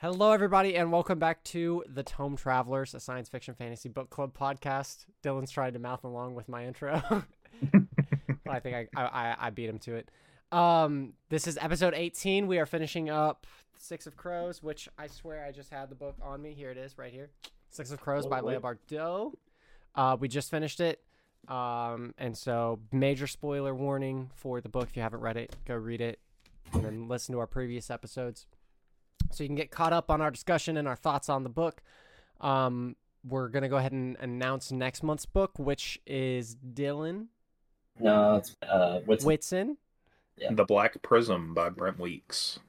Hello, everybody, and welcome back to the Tome Travelers, a science fiction fantasy book club podcast. Dylan's tried to mouth along with my intro. I think I, I I beat him to it. Um, this is episode 18. We are finishing up Six of Crows, which I swear I just had the book on me. Here it is, right here. Six of Crows by Leigh Bardugo. Uh, we just finished it. Um, and so major spoiler warning for the book. If you haven't read it, go read it and then listen to our previous episodes so you can get caught up on our discussion and our thoughts on the book. Um, we're gonna go ahead and announce next month's book, which is Dylan No, it's uh, what's Whitson, Yeah. The Black Prism by Brent Weeks.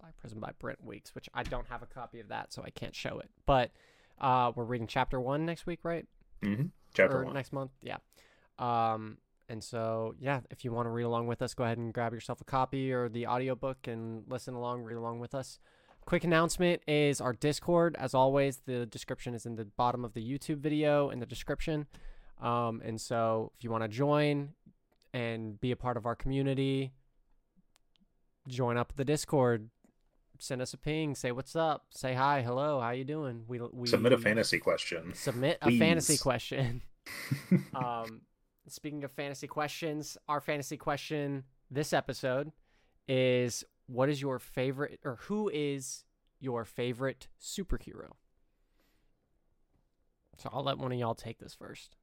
Black Prism by Brent Weeks, which I don't have a copy of that, so I can't show it. But uh, we're reading chapter one next week, right? Mm-hmm. Chapter or one. next month. Yeah. Um, and so yeah, if you want to read along with us, go ahead and grab yourself a copy or the audiobook and listen along, read along with us. Quick announcement is our Discord. As always, the description is in the bottom of the YouTube video in the description. Um, and so if you want to join and be a part of our community, join up the Discord. Send us a ping. Say what's up. Say hi. Hello. How you doing? We we Submit a fantasy question. submit a fantasy question. um, speaking of fantasy questions, our fantasy question this episode is what is your favorite or who is your favorite superhero? So I'll let one of y'all take this first.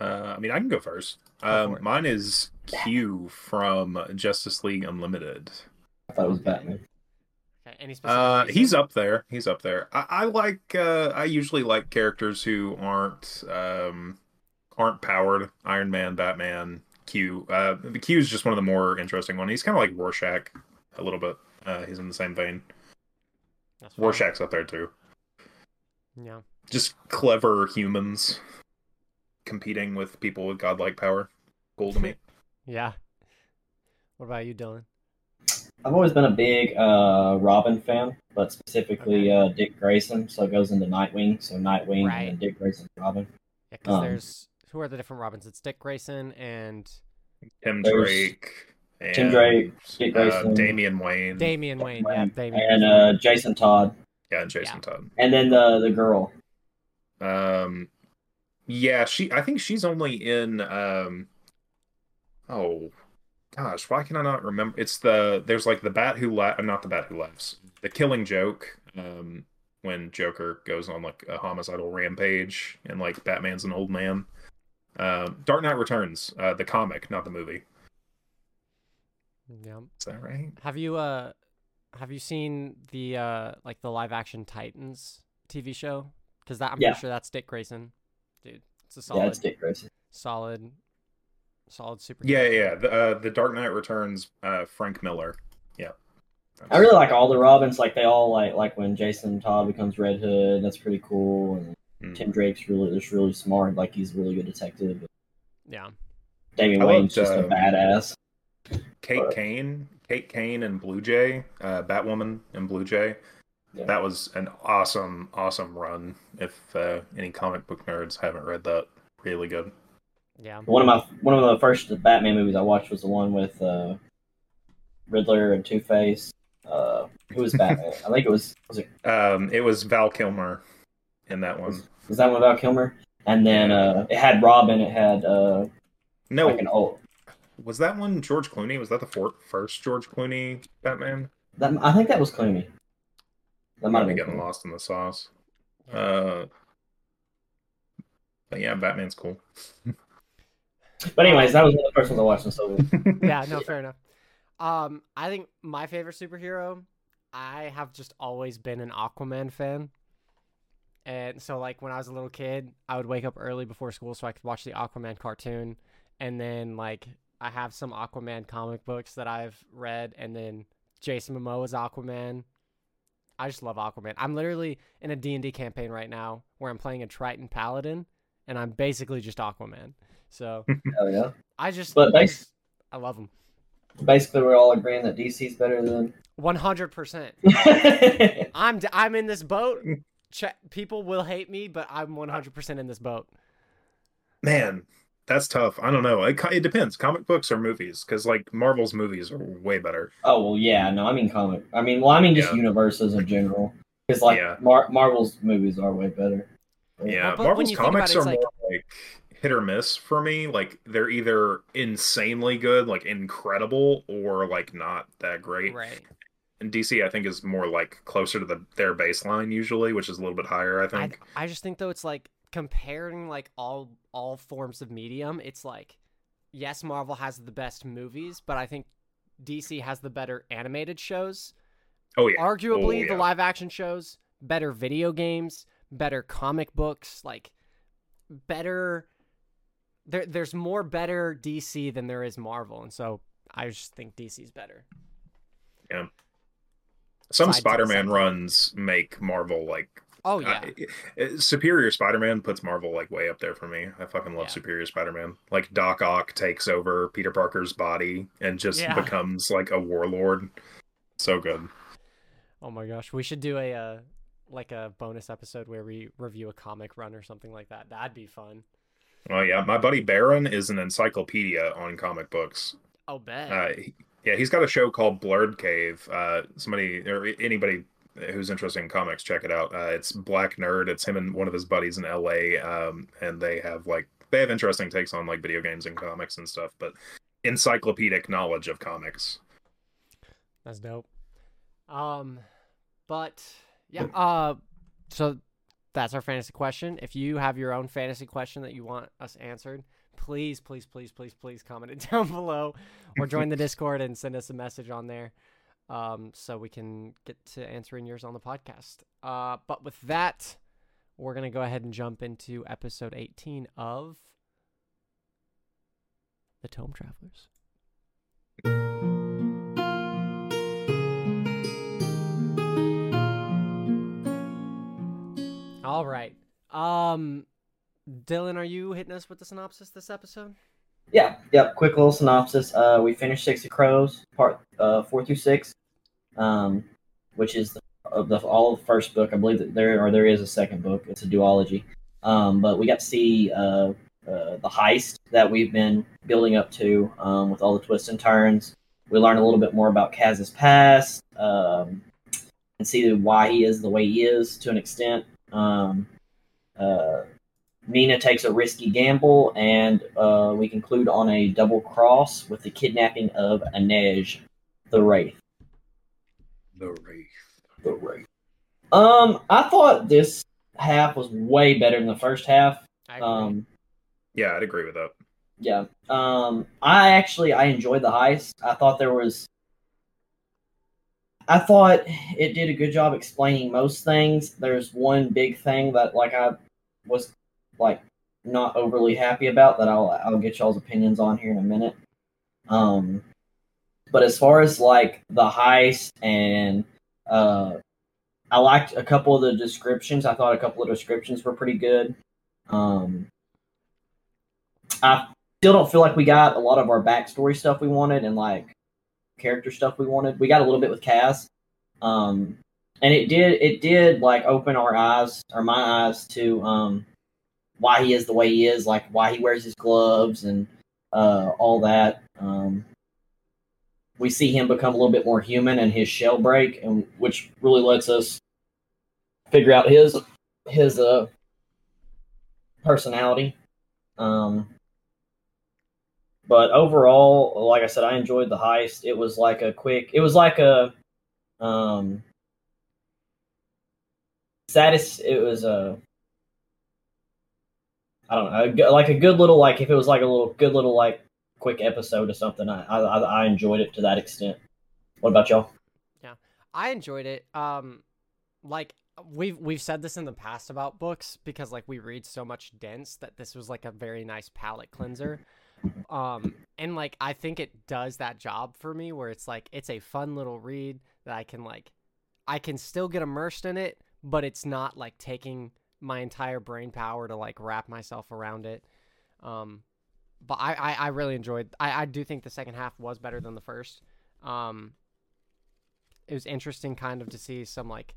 Uh, I mean, I can go first. Go Um, mine is Q from Justice League Unlimited. I thought it was Batman. Okay, any specific Uh, he's up there. He's up there. I, I like. Uh, I usually like characters who aren't um, aren't powered. Iron Man, Batman, Q. Uh, the Q is just one of the more interesting one. He's kind of like Rorschach, a little bit. Uh, he's in the same vein. That's fair. Rorschach's up there too. Yeah. Just clever humans competing with people with godlike power. Cool to me. Yeah. What about you, Dylan? I've always been a big uh, Robin fan, but specifically uh, Dick Grayson. So it goes into Nightwing. So Nightwing Right. and Dick Grayson, Robin. Yeah, because Um, there's who are the different Robins? It's Dick Grayson and Tim Drake. And, Tim Drake, Dick uh, Damian Wayne. Damian Wayne. Yeah, Damian. and uh, Jason Todd, yeah, and Jason Todd. and then the the girl. Um, yeah, she. I think she's only in. Um, oh, gosh, why can I not remember? It's the there's like the bat who la- not the bat who laughs. The Killing Joke. Um, when Joker goes on like a homicidal rampage and like Batman's an old man. Um, Dark Knight Returns, uh, the comic, not the movie. yeah. Is that right? Have you uh have you seen the uh like the live action Titans TV show? Because that I'm Yeah. pretty sure that's Dick Grayson, dude. It's a solid, Yeah, it's Dick Grayson. solid, solid super. Yeah, yeah. The uh, the Dark Knight Returns, uh, Frank Miller. Yeah. I really like all the Robins. Like they all like like when Jason Todd becomes Red Hood. That's pretty cool. And Mm. Tim Drake's really just really smart. Like he's a really good detective. Yeah. Damian I Wayne's loved, just a um, badass. Kate But- Kane, Kate Kane and Blue Jay, uh, Batwoman and Blue Jay. Yeah. That was an awesome, awesome run. If uh, any comic book nerds haven't read that, really good. Yeah. One of my one of the first Batman movies I watched was the one with uh, Riddler and Two Face. Uh, who was Batman? I think it was was it Um, it was Val Kilmer in that one. was that one Val Kilmer? And then uh, it had Robin. It had uh, No, like an old. was that one George Clooney? Was that the for- first George Clooney Batman? That, I think that was Clooney. That might Might have be been getting Clooney. lost in the sauce. Uh, but yeah, Batman's cool. But anyways, that was one of the first ones I watched. So yeah, no, fair enough. Um, I think my favorite superhero, I have just always been an Aquaman fan. And so, like, when I was a little kid, I would wake up early before school so I could watch the Aquaman cartoon. And then, like, I have some Aquaman comic books that I've read. And then Jason Momoa's Aquaman. I just love Aquaman. I'm literally in a D&D campaign right now where I'm playing a Triton Paladin. And I'm basically just Aquaman. So, hell yeah. I just, But I, just- I love him. Basically, we're all agreeing that DC's better than. One hundred percent. I'm d- I'm in this boat. Ch- people will hate me, but I'm one hundred percent in this boat. Man, that's tough. I don't know. It, it depends. Comic books or movies, because like Marvel's movies are way better. Oh well, yeah. No, I mean comic. I mean, well, I mean just Yeah. universes in general. Because like Yeah. Mar- Marvel's movies are way better. Yeah, Well, Marvel's you think about comics it, are like- more like hit or miss for me. Like they're either insanely good, like incredible, or like not that great. Right. And DC, I think, is more like closer to the their baseline usually, which is a little bit higher. I I think. I just think though it's like comparing like all all forms of medium, it's like yes, Marvel has the best movies, but I think DC has the better animated shows. oh yeah. Arguably Oh, the live action shows, better video games, better comic books, like better there there's more better DC than there is Marvel, and so I just think DC's better. Some Spider-Man runs make Marvel like Oh yeah. I- I- Superior Spider-Man puts Marvel like way up there for me. I fucking love Yeah. Superior Spider-Man. Like Doc Ock takes over Peter Parker's body and just Yeah. becomes like a warlord. So good. Oh my gosh, we should do a uh, like a bonus episode where we review a comic run or something like that. That'd be fun. Oh yeah, my buddy Baron is an encyclopedia on comic books. Oh, bet. Uh, yeah, he's got a show called Blurred Cave. Uh, somebody or anybody who's interested in comics, check it out. Uh, it's Black Nerd. It's him and one of his buddies in L.A. Um, and they have like they have interesting takes on like video games and comics and stuff, but encyclopedic knowledge of comics. That's dope. Um, but yeah. Uh, so that's our fantasy question. If you have your own fantasy question that you want us answered, please, please, please, please, please comment it down below, or join the Discord and send us a message on there, um, so we can get to answering yours on the podcast. Uh, but with that, we're gonna go ahead and jump into episode 18 of the Tome Travelers. All right. Um, Dylan, are you hitting us with the synopsis this episode? Yeah, yep. Quick little synopsis. Uh, we finished Six of Crows, part uh, four through six, um, which is the, of the all of the first book. I believe that there or there is a second book. It's a duology. Um, but we got to see uh, uh, the heist that we've been building up to um, with all the twists and turns. We learn a little bit more about Kaz's past um, and see why he is the way he is to an extent. Um, uh, Nina takes a risky gamble, and uh, we conclude on a double cross with the kidnapping of Inej, the Wraith. The Wraith. The Wraith. Um, I thought this half was way better than the first half. I agree. Um, Yeah, I'd agree with that. yeah. Um, I actually I enjoyed the heist. I thought there was. I thought it did a good job explaining most things. There's one big thing that like I was like not overly happy about that I'll I'll get y'all's opinions on here in a minute. Um, but as far as like the heist and uh, I liked a couple of the descriptions. I thought a couple of descriptions were pretty good. Um, I still don't feel like we got a lot of our backstory stuff we wanted and like character stuff we wanted. We got a little bit with Kaz. Um and it did it did like open our eyes or my eyes to um why he is the way he is, like why he wears his gloves and uh all that. Um we see him become a little bit more human and his shell break and which really lets us figure out his his uh personality. Um but overall, like I said, I enjoyed the heist. It was like a quick. It was like a, um, satis. It was a. I don't know, like a good little like if it was like a little good little like quick episode or something. I I, I enjoyed it to that extent. What about y'all? Yeah, I enjoyed it. Um, like we've we've said this in the past about books because like we read so much dense that this was like a very nice palate cleanser. Um, and like I think it does that job for me where it's like it's a fun little read that I can like I can still get immersed in it, but it's not like taking my entire brain power to like wrap myself around it. Um, but I, I, I really enjoyed. I, I do think the second half was better than the first. Um, it was interesting, kind of, to see some like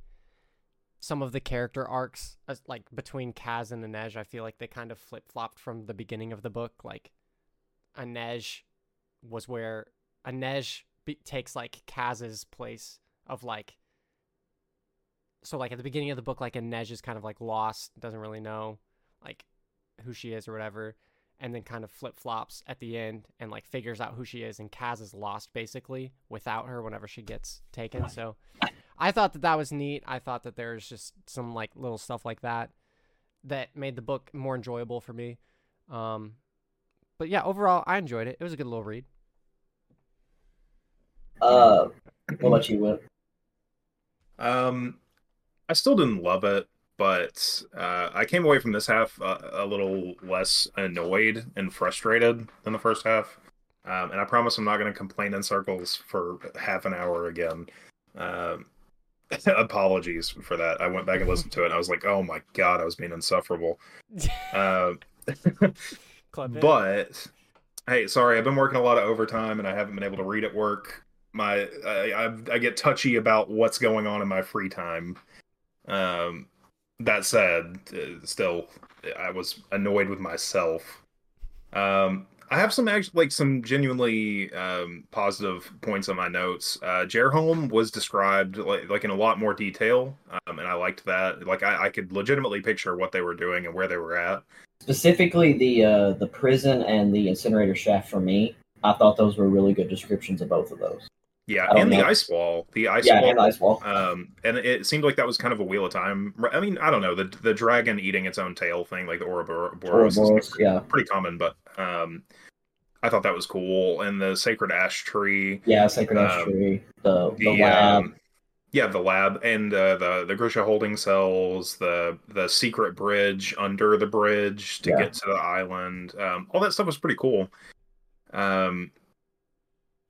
some of the character arcs, as, like between Kaz and Inej, I feel like they kind of flip flopped from the beginning of the book. Like, Inej was where Inej be- takes like Kaz's place of like. So like at the beginning of the book, like Inej is kind of like lost, doesn't really know like who she is or whatever, and then kind of flip flops at the end and like figures out who she is, and Kaz is lost basically without her whenever she gets taken. So I thought that that was neat. I thought that there's just some like little stuff like that that made the book more enjoyable for me. Um, but yeah, overall, I enjoyed it. It was a good little read. Uh, what about you, Whip? Um, I still didn't love it, but uh, I came away from this half uh, a little less annoyed and frustrated than the first half. Um, and I promise I'm not going to complain in circles for half an hour again. Um, apologies for that. I went back and listened to it. and I was like, oh my god, I was being insufferable. Uh, but hey, sorry, I've been working a lot of overtime and I haven't been able to read at work. My I, I, I get touchy about what's going on in my free time. Um, that said, uh, still, I was annoyed with myself. Um, I have some actually like some genuinely um, positive points on my notes. Uh, Djerholm was described like, like in a lot more detail, um, and I liked that. Like I, I could legitimately picture what they were doing and where they were at. Specifically, the uh, the prison and the incinerator shaft. For me, I thought those were really good descriptions of both of those. Yeah, and the ice wall, the ice yeah, wall. and ice wall. Um, and it seemed like that was kind of a wheel of time. I mean, I don't know the the dragon eating its own tail thing, like the Ouroboros, is Ouroboros, yeah. pretty common. But um, I thought that was cool. And the sacred ash tree, Yeah, sacred ash Um, tree. The the, the lab. um, yeah, the lab and uh, the the Grisha holding cells, the the secret bridge under the bridge to Yeah. get to the island. Um, all that stuff was pretty cool. Um,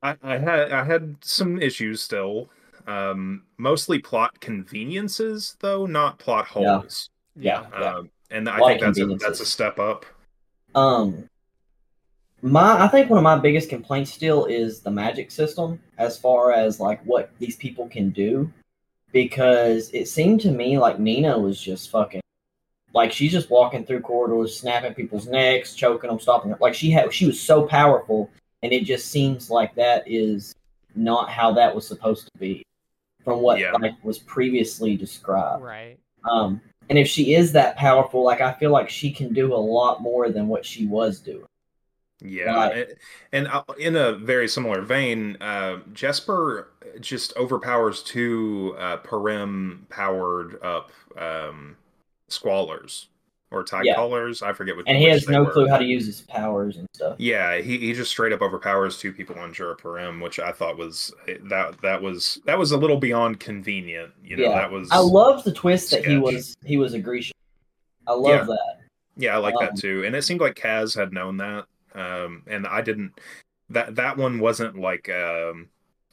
I, I had I had some issues still. Um, mostly plot conveniences, though, not plot holes. Yeah. Um, and I Lot think that's a, that's a step up. Um, my I think one of my biggest complaints still is the magic system, as far as like what these people can do, because it seemed to me like Nina was just fucking, like she's just walking through corridors, snapping people's necks, choking them, stopping them. Like she had, she was so powerful, and it just seems like that is not how that was supposed to be, from what Yeah. like was previously described. right. Um, and if she is that powerful, like I feel like she can do a lot more than what she was doing. Yeah, Right. and, and uh, in a very similar vein, uh, Jesper just overpowers two uh, Parem powered up um, squallers or tie Yeah. callers. I forget which. And he has no clue how to use his powers and stuff. Yeah, he, he just straight up overpowers two people on Jurda Parem, which I thought was that that was that was a little beyond convenient. You know, Yeah. that was I love the twist that he was he was a Grisha. I love Yeah. that. Yeah, I like Um, that too. And it seemed like Kaz had known that. Um, and I didn't that that one wasn't like um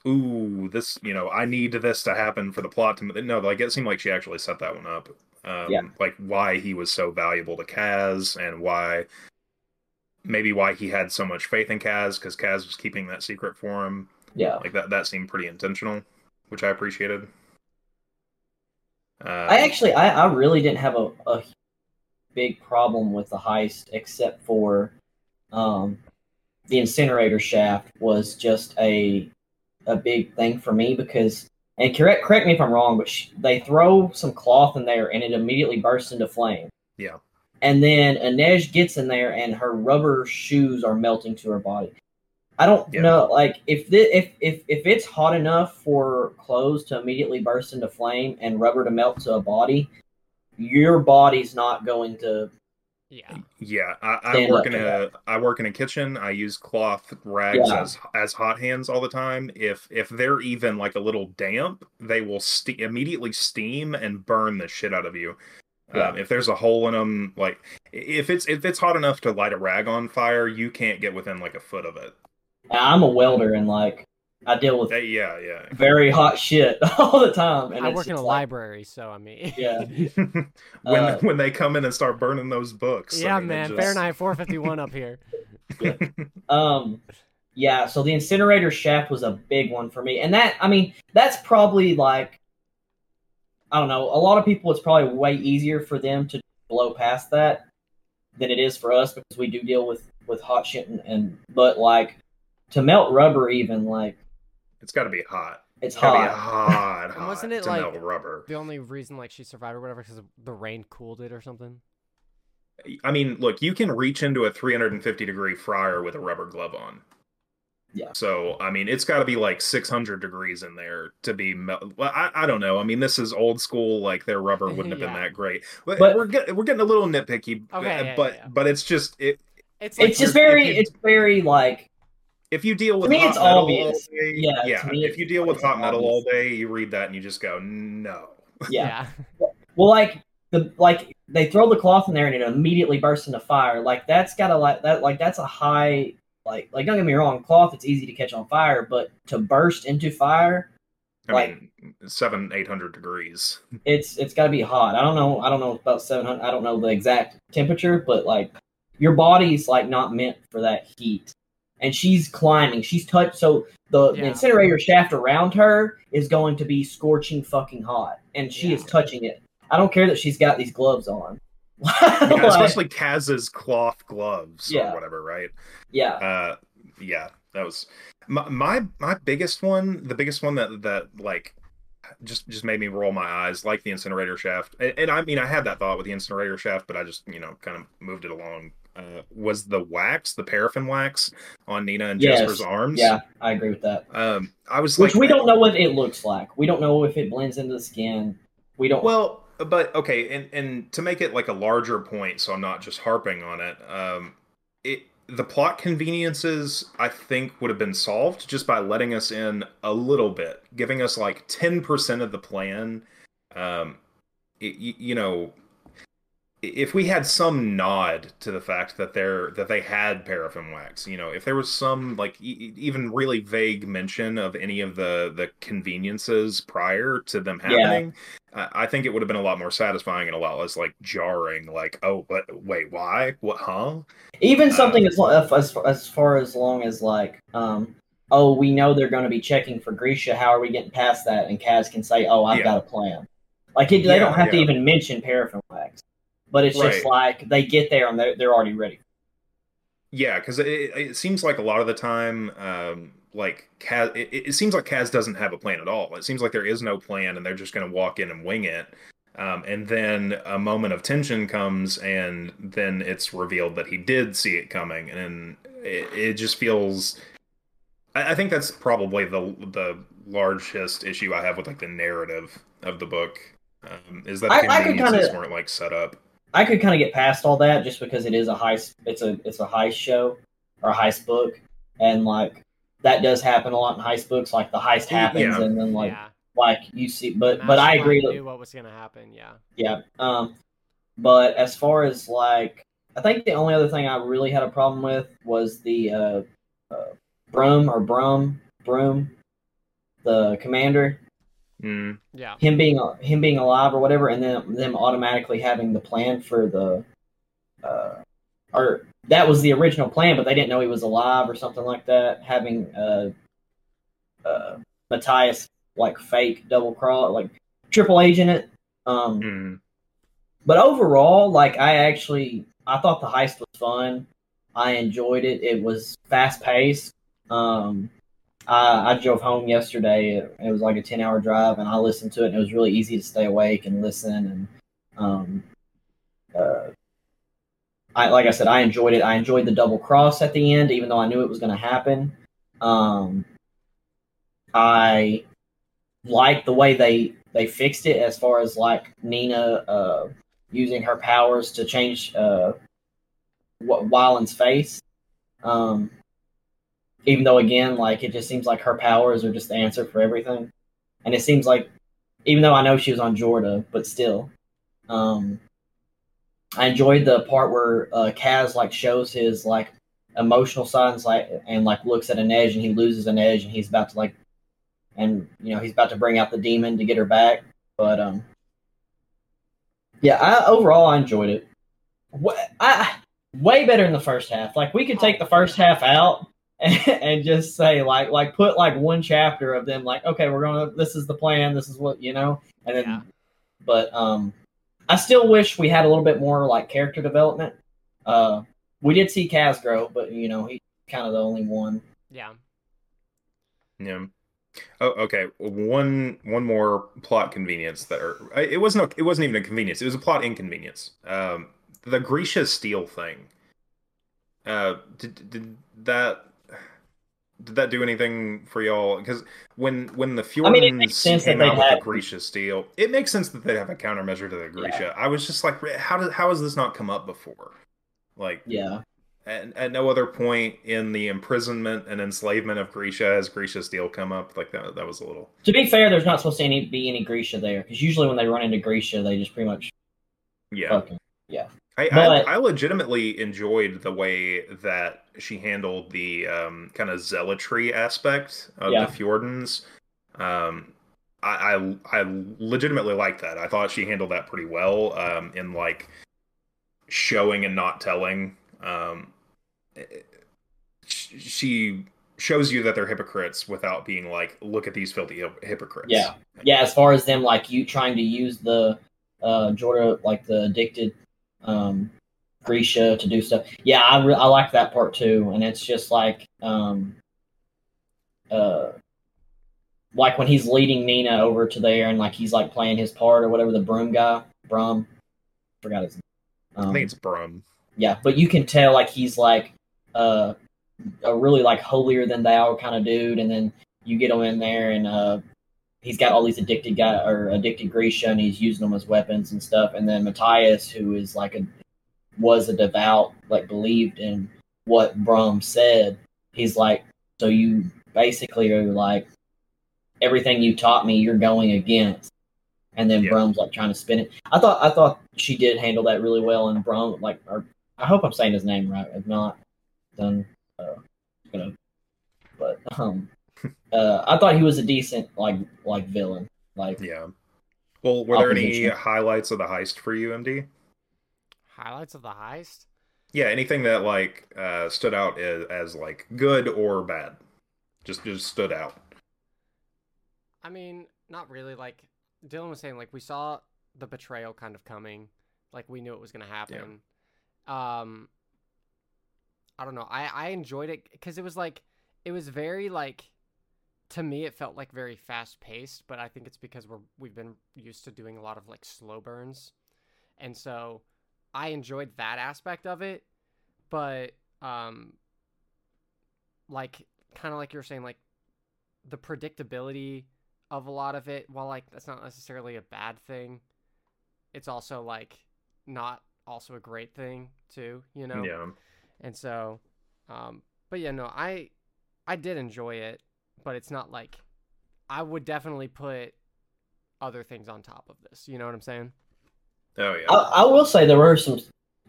ooh, this you know, I need this to happen for the plot to no, like it seemed like she actually set that one up. Um Yeah. like why he was so valuable to Kaz and why maybe why he had so much faith in Kaz because Kaz was keeping that secret for him. Yeah. Like that that seemed pretty intentional, which I appreciated. Uh, I actually I, I really didn't have a, a big problem with the heist except for um the incinerator shaft was just a a big thing for me because and correct correct me if I'm wrong, but sh- they throw some cloth in there and it immediately bursts into flame. Yeah. And then Inej gets in there and her rubber shoes are melting to her body. I don't Yeah. know, like if if if if it's hot enough for clothes to immediately burst into flame and rubber to melt to a body, your body's not going to. Yeah. Yeah, I, I work in a I work in a kitchen. I use cloth rags Yeah. as as hot hands all the time. If if they're even like a little damp, they will ste- immediately steam and burn the shit out of you. Yeah. Um, if there's a hole in them, like if it's if it's hot enough to light a rag on fire, you can't get within like a foot of it. I'm a welder and like I deal with yeah, yeah. very hot shit all the time. And I work in a like- library, so I mean. Yeah. when Uh, when they come in and start burning those books. I yeah, mean, man. just- Fahrenheit 451 up here. Um, yeah. So the incinerator shaft was a big one for me, and that I mean that's probably like I don't know. A lot of people, it's probably way easier for them to blow past that than it is for us because we do deal with with hot shit and, and but like to melt rubber, even like It's got to be hot. it's It's be hot. hot, And hot wasn't it, to like- melt rubber. The only reason like she survived or whatever because the rain cooled it or something. I mean, look, you can reach into a 350 degree fryer with a rubber glove on. Yeah. So, I mean, it's got to be like 600 degrees in there to be. Mel- well, I, I don't know. I mean, this is old school. Like their rubber wouldn't have been that great. But, But- we're get, we're getting a little nitpicky. Okay, uh, yeah, but yeah, yeah. but it's just it. It's like It's just very, it's very like If you deal with me, hot it's metal obvious. all day, Yeah, yeah. me, if you deal with hot metal obvious. all day, you read that and you just go, no. yeah. yeah. Well, like the like they throw the cloth in there and it immediately bursts into fire. Like that's gotta like that like that's a high like like don't get me wrong, cloth it's easy to catch on fire, but to burst into fire, I Like- mean, seven, eight hundred degrees. it's it's gotta be hot. I don't know I don't know about seven hundred. I don't know the exact temperature, but like your body's like not meant for that heat. And she's climbing. She's touched. So the, the Yeah. incinerator shaft around her is going to be scorching fucking hot, and she Yeah. is touching it. I don't care that she's got these gloves on. Yeah, Like, especially Kaz's cloth gloves Yeah. or whatever, right? yeah. Uh, yeah, that was my, my my biggest one. The biggest one that that like just just made me roll my eyes, like the incinerator shaft. And, and I mean, I had that thought with the incinerator shaft, but I just you know kind of moved it along. Uh, was the wax, the paraffin wax on Nina and Yes. Jesper's arms? Yeah, I agree with that. Um, I was Which like, we don't know what it looks like. We don't know if it blends into the skin. We don't. Well, but okay, and and to make it like a larger point, so I'm not just harping on it. Um, it the plot conveniences I think would have been solved just by letting us in a little bit, giving us like ten percent of the plan. Um, it, you, you know, if we had some nod to the fact that they're that they had paraffin wax, you know, if there was some like e- even really vague mention of any of the the conveniences prior to them Yeah. happening, I I think it would have been a lot more satisfying and a lot less like jarring. Like, oh, but wait, why? What? Huh? even uh, something as, lo- as far- as far as long as like, um, oh, we know they're going to be checking for Grisha. How are we getting past that? And Kaz can say, oh, I've Yeah. got a plan. Like it, they Yeah, don't have to even mention paraffin wax, but it's just like they get there and they're, they're already ready. Yeah, because it, it seems like a lot of the time, um, like Kaz, it, it seems like Kaz doesn't have a plan at all. It seems like there is no plan, and they're just going to walk in and wing it. Um, and then a moment of tension comes, and then it's revealed that he did see it coming, and it, it just feels. I, I think that's probably the the largest issue I have with like the narrative of the book um, is that the I- I conveniences kinda- weren't like set up. I could kind of get past all that just because it is a heist. It's a it's a heist show or a heist book, and like that does happen a lot in heist books. Like the heist happens, Yeah. and then like yeah. like you see. But but I agree. Knew what was gonna happen. Yeah. Yeah. Um, but as far as like, I think the only other thing I really had a problem with was the uh, uh, Brum or Brum Broom, the commander, Mm. Yeah. him being him being alive or whatever, and then them automatically having the plan for the, uh, or that was the original plan, but they didn't know he was alive or something like that. Having uh, uh, Matthias like fake double cross, like triple agent it. Um, Mm. but overall, like I actually I thought the heist was fun. I enjoyed it. It was fast paced. Um, I, I drove home yesterday. It, was like a ten hour drive, and I listened to it. and It was really easy to stay awake and listen. And um, uh, I like I said, I enjoyed it. I enjoyed the double cross at the end, even though I knew it was going to happen. Um, I like the way they they fixed it as far as like Nina uh, using her powers to change uh, Wylan's face. Um, even though again, like it just seems like her powers are just the answer for everything, and it seems like even though I know she was on Jurda, but still, um, I enjoyed the part where uh, Kaz like shows his like emotional signs like and like looks at Inej and he loses Inej and he's about to like and you know he's about to bring out the demon to get her back. But um yeah I, overall i enjoyed it. I, way better in the first half. Like we could take the first half out and, and just say like like put like one chapter of them like okay we're gonna this is the plan this is what you know and then Yeah. but um, I still wish we had a little bit more like character development. Uh, we did see Kaz grow, but you know he's kind of the only one. Yeah. Yeah. Oh, okay. One one more plot convenience that, or it wasn't. A, it wasn't even a convenience. It was a plot inconvenience. Um, the Grisha Steel thing. Uh, did did that did that do anything for y'all? Because when when the Fjerdans I mean, it makes sense that came they out with the Grisha Steel, it makes sense that they'd have a countermeasure to the Grisha. I was just like, how does how has this not come up before? Like, Yeah, at, at no other point in the imprisonment and enslavement of Grisha has Grisha Steel come up. Like that that was a little. to be fair, there's not supposed to any, be any Grisha there because usually when they run into Grisha, they just pretty much Yeah. 'em. I, But- I I legitimately enjoyed the way that she handled the um, kind of zealotry aspect of Yeah. the Fjerdans. Um, I, I I legitimately liked that. I thought she handled that pretty well um, in like showing and not telling. Um, she shows you that they're hypocrites without being like, look at these filthy hypocrites. Yeah. yeah. As far as them like you trying to use the uh like the addicted um Grisha to do stuff. Yeah, I re- I like that part too, and it's just like um uh like when he's leading Nina over to there and like he's like playing his part or whatever the broom guy Brum forgot his name. I Um, think it's Brum. yeah, but you can tell like he's like uh, a really like holier than thou kind of dude, and then you get him in there and uh, he's got all these addicted guy or addicted Grisha, and he's using them as weapons and stuff. And then Matthias, who is like a was a devout, like believed in what Brum said. He's like, so you basically are like everything you taught me, you're going against. And then Yeah. Brum's like trying to spin it. I thought I thought she did handle that really well, and Brum like, or I hope I'm saying his name right. If not, then uh, you know. But um, uh, I thought he was a decent like like villain. Like Yeah. Well, were there any highlights of the heist for you, MD? Highlights of the heist? Yeah, anything that like uh, stood out as, as like good or bad, just just stood out. I mean, not really. Like Dylan was saying, like we saw the betrayal kind of coming. Like we knew it was gonna happen. Um, I don't know. I I enjoyed it because it was like it was very like to me it felt like very fast paced. But I think it's because we're we've been used to doing a lot of like slow burns, and so I enjoyed that aspect of it. But um, like kind of like you were saying, like the predictability of a lot of it, while like that's not necessarily a bad thing, it's also like not also a great thing too, you know? Yeah. And so, um, but yeah, no, I, I did enjoy it, but it's not like I would definitely put other things on top of this. You know what I'm saying? Oh yeah. I, I will say there were some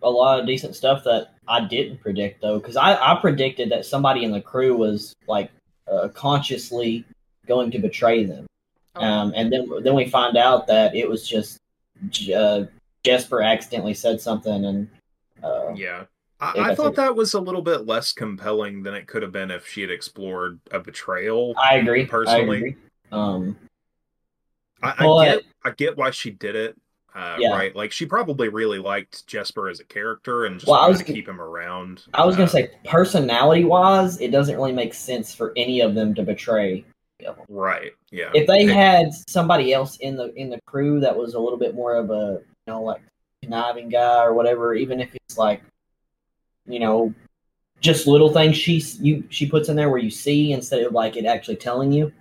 a lot of decent stuff that I didn't predict though, because I, I predicted that somebody in the crew was like uh, consciously going to betray them, Oh, um, and then then we find out that it was just uh, Jesper accidentally said something, and uh, yeah. I, I thought that was a little bit less compelling than it could have been if she had explored a betrayal. I agree. Personally. I agree. Um, I, I get I get why she did it. Uh, Yeah. Right, like she probably really liked Jesper as a character and just Well, I wanted was to keep him around. I was gonna Uh, say personality wise, it doesn't really make sense for any of them to betray. right, yeah. If they It- had somebody else in the in the crew that was a little bit more of a you know like conniving guy or whatever, even if it's like you know just little things she you she puts in there where you see instead of like it actually telling you,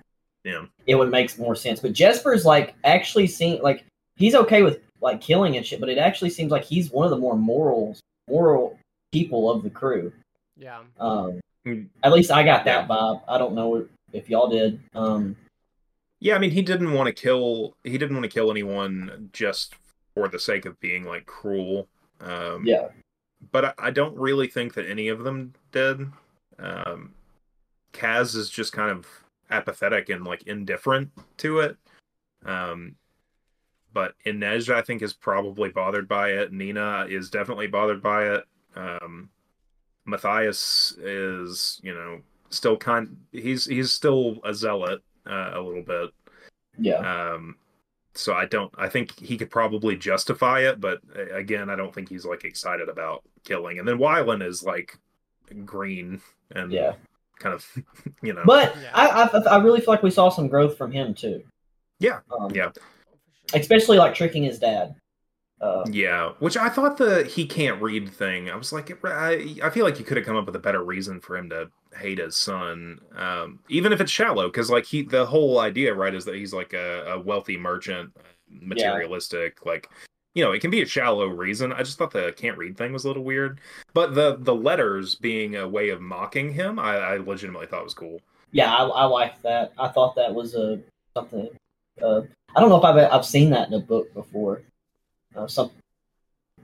yeah, it would make more sense. But Jesper's like actually seeing like he's okay with like killing and shit, but it actually seems like he's one of the more morals moral people of the crew. yeah. Um, at least I got that vibe. I don't know if y'all did. Um, yeah. I mean, he didn't want to kill. He didn't want to kill anyone just for the sake of being like cruel. Um, yeah, but I, I don't really think that any of them did. Um, Kaz is just kind of apathetic and like indifferent to it. Um, but Inej, I think, is probably bothered by it. Nina is definitely bothered by it. Um, Matthias is, you know, still kind. He's he's still a zealot uh, a little bit. yeah. Um, so I don't. I think he could probably justify it, but uh, again, I don't think he's like excited about killing. And then Wylan is like green and Yeah. kind of, you know. But Yeah. I, I I really feel like we saw some growth from him too. Yeah. Um, Yeah. Especially like tricking his dad. Uh, Yeah, which I thought the he can't read thing. I was like, I, I feel like you could have come up with a better reason for him to hate his son, um, even if it's shallow. Because like he, the whole idea, right, is that he's like a, a wealthy merchant, materialistic. Like, you know, it can be a shallow reason. I just thought the can't read thing was a little weird. But the the letters being a way of mocking him, I, I legitimately thought was cool. yeah, I, I liked that. I thought that was a something. Uh, I don't know if I've I've seen that in a book before. Uh, some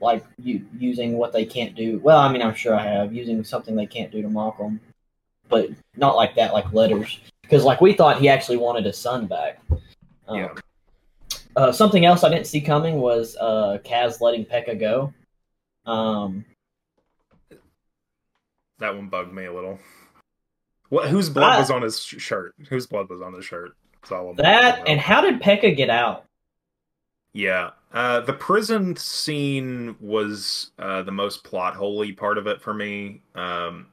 like you using what they can't do. Well, I mean, I'm sure I have using something they can't do to mock them, but not like that, like letters. Because like we thought he actually wanted his son back. Um, Yeah. Uh, something else I didn't see coming was uh, Kaz letting Pekka go. Um, That one bugged me a little. What? Whose blood I- was on his shirt? Whose blood was on his shirt? That and how did Pekka get out? Yeah. Uh, the prison scene was uh, the most plot holy part of it for me. Um,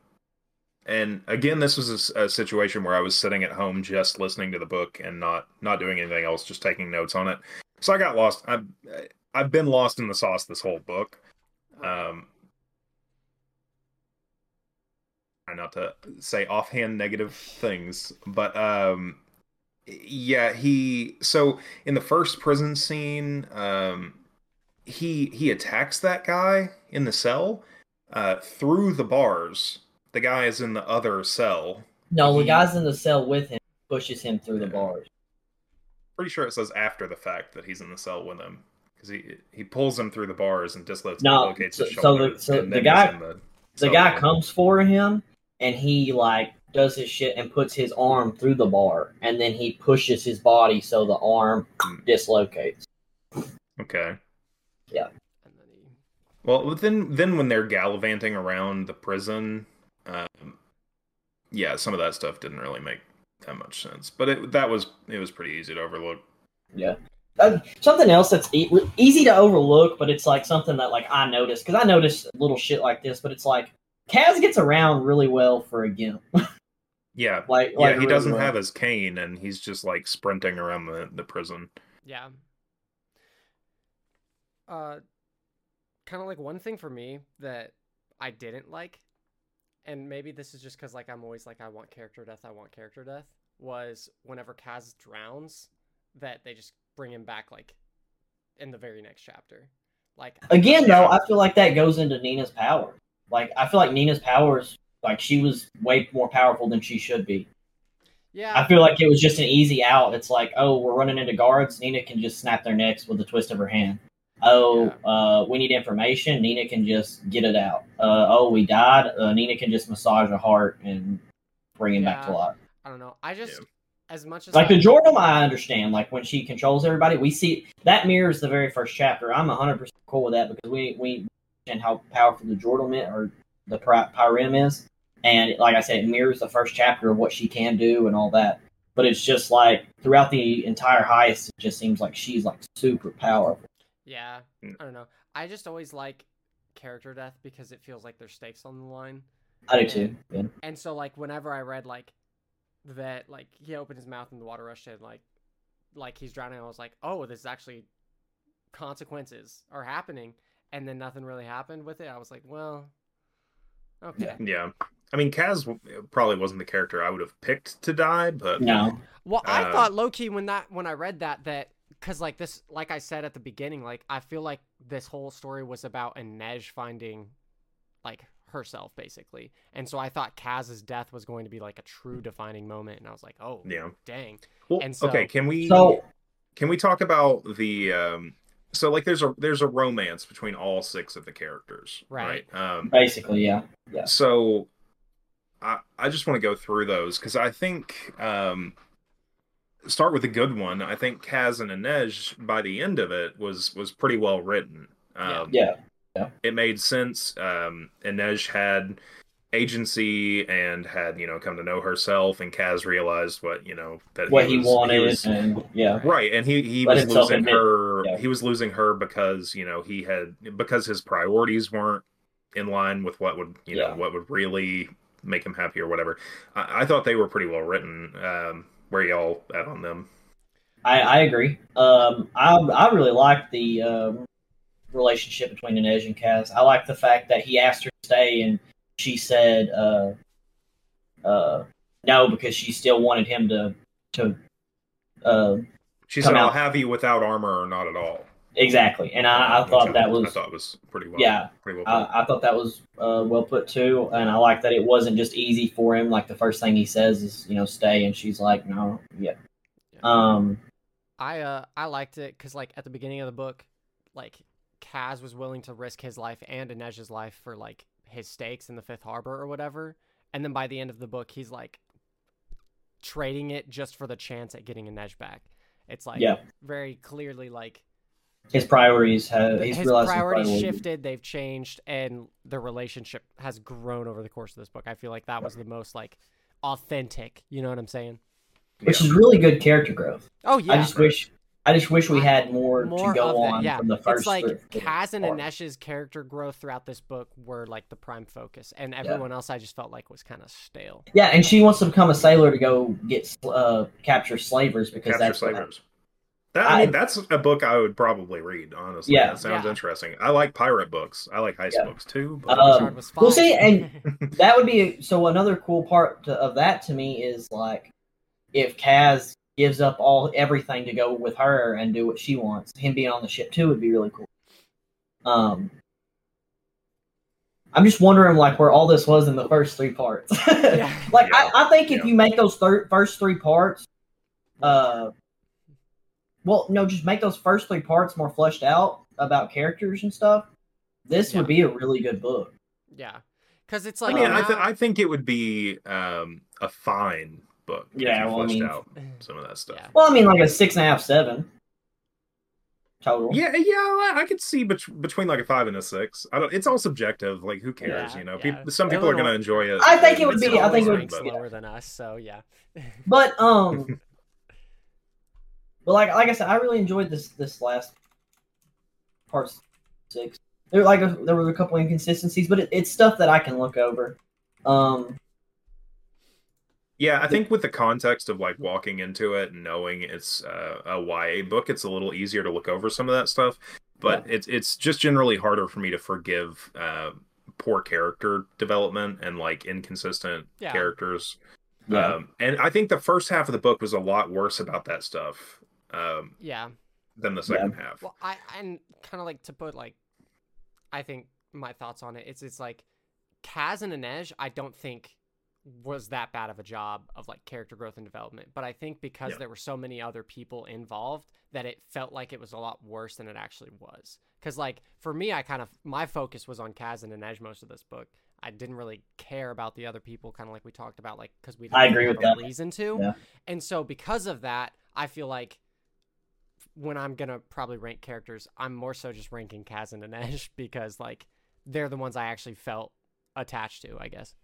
and again, this was a situation where I was sitting at home just listening to the book and not not doing anything else, just taking notes on it. So I got lost. I've I've been lost in the sauce this whole book. Um, try not to say offhand negative things, but um, yeah, he. So in the first prison scene, um, he he attacks that guy in the cell uh, through the bars. The guy is in the other cell. No, the guy's in the cell with him pushes him through the bars. Pretty sure it says after the fact that he's in the cell with him because he he pulls him through the bars and dislocates No, dislocates so- his so the- so the guy- the, The guy comes for him and he like does his shit and puts his arm through the bar and then he pushes his body so the arm Hmm. dislocates. Okay. Yeah. And then he, Well, then then when they're gallivanting around the prison, um, yeah, some of that stuff didn't really make that much sense. But it that was it was pretty easy to overlook. Yeah. Uh, something else that's e- easy to overlook, but it's like something that like I noticed because I noticed little shit like this, but it's like Kaz gets around really well for a gimp. Yeah, like, yeah, like he really doesn't well. have his cane, and he's just like sprinting around the the prison. yeah. Uh, kind of like one thing for me that I didn't like, and maybe this is just because like I'm always like I want character death, I want character death. Was whenever Kaz drowns, that they just bring him back like in the very next chapter. Like Again, though, I feel like that goes into Nina's power. Like, I feel like Nina's powers, like, she was way more powerful than she should be. yeah, I feel like it was just an easy out. It's like, oh, we're running into guards. Nina can just snap their necks with a twist of her hand. Oh, uh, we need information. Nina can just get it out. Uh, oh, we died. Uh, Nina can just massage a heart and bring him back to life. I don't know. I just Yeah. as much as Like I, the Jurda, I understand. Like when she controls everybody, we see that mirrors the very first chapter. I'm 100 percent cool with that because we we understand how powerful the Jurda is, or the Py- Parem is, and like I said, it mirrors the first chapter of what she can do and all that. But it's just like throughout the entire heist, it just seems like she's like super powerful. Yeah, Mm. I don't know. I just always like character death because it feels like there's stakes on the line. I do too. Yeah. And so like whenever I read like that like he opened his mouth and the water rushed in like like he's drowning, I was like, oh, this is actually consequences are happening, and then nothing really happened with it. I was like, well, okay. Yeah, I mean, Kaz probably wasn't the character I would have picked to die, but No, Well, I Uh, thought low key when that when I read that that because like this like I said at the beginning, like I feel like this whole story was about Inej finding like herself basically, and so I thought Kaz's death was going to be like a true defining moment, and I was like, oh yeah. dang, Well, And so- okay, can we so can we talk about the um so like there's a there's a romance between all six of the characters Right. um basically, yeah yeah. so i i just want to go through those because i think um start with a good one i think kaz and inej by the end of it was was pretty well written um Yeah. it made sense um inej had agency and had you know come to know herself, and Kaz realized what you know that what he, was, wanted, was- and yeah, Right, and he he Let was losing her. yeah. He was losing her because you know he had because his priorities weren't in line with what would you Yeah. know what would really make him happy or whatever. I, I thought they were pretty well written. Um, where y'all at on them? I, I agree. Um, I I really like the um, relationship between Inej and Kaz. I like the fact that he asked her to stay, and she said uh, uh, no because she still wanted him to to uh, She said, "I'll out. have you without armor or not at all." Exactly. And I, I Which thought that was I thought was pretty well. yeah. pretty well. put. I, I thought that was uh, well put too, and I like that it wasn't just easy for him. Like the first thing he says is, you know, stay, and she's like, no, yeah. Yeah. Um, I uh I liked it because like at the beginning of the book, like Kaz was willing to risk his life and Inej's life for like his stakes in the Fifth Harbor or whatever, and then by the end of the book, he's like trading it just for the chance at getting Inej back. It's like Yeah. very clearly like his priorities have he's his realized his priorities priorities. shifted, they've changed, and the relationship has grown over the course of this book. I feel like that was the most like authentic. You know what I'm saying? which Yeah. is really good character growth. Oh yeah. I just wish I just wish we had more, more to go on yeah. from the first. it's like three- Kaz and part. Inej's character growth throughout this book were like the prime focus, and everyone else I just felt like was kind of stale. Yeah, and she wants to become a sailor to go get uh, capture slavers because Capture that's what- Slavers. That, I I- mean, that's a book I would probably read. Honestly, Yeah. that sounds Yeah. interesting. I like pirate books. I like heist Yeah. books too. But Um, Richard was well, fine. see, and that would be so. Another cool part to, of that to me is like if Kaz gives up all everything to go with her and do what she wants. Him being on the ship too would be really cool. Um, I'm just wondering like where all this was in the first three parts. Like Yeah. I, I think if you make those thir- first three parts, uh, well, no, just make those first three parts more fleshed out about characters and stuff. This Yeah. would be a really good book. yeah, because it's I like mean, I, now- th- I think it would be um, a fine book. if Yeah, you well, I fleshed mean- out some of that stuff. Yeah. Well, I mean, like a six and a half, seven total. Yeah, yeah, I I could see bet- between like a five and a six. I don't. It's all subjective. Like, who cares? Yeah, you know, yeah. people. Some people are gonna enjoy it. I think it would be- I think it fine, would- but- slower than us. So yeah, But um, but like like I said, I really enjoyed this this last part six. There like a, there was a couple inconsistencies, but it, it's stuff that I can look over. Um, Yeah, I think with the context of like walking into it and knowing it's uh, a YA book, it's a little easier to look over some of that stuff. But it's it's just generally harder for me to forgive uh, poor character development and like inconsistent Yeah. characters. yeah, Um, and I think the first half of the book was a lot worse about that stuff um, yeah. than the second half. Well, I and kind of like to put like, I think my thoughts on it. It's it's like, Kaz and Inej. I don't think was that bad of a job of like character growth and development. But I think because Yeah. there were so many other people involved that it felt like it was a lot worse than it actually was. Because like for me, I kind of my focus was on Kaz and Inej most of this book. I didn't really care about the other people, kind of like we talked about, like because we didn't I agree have with a that. reason to. Yeah. And so because of that, I feel like when I'm gonna probably rank characters, I'm more so just ranking Kaz and Inej because like they're the ones I actually felt attached to, I guess.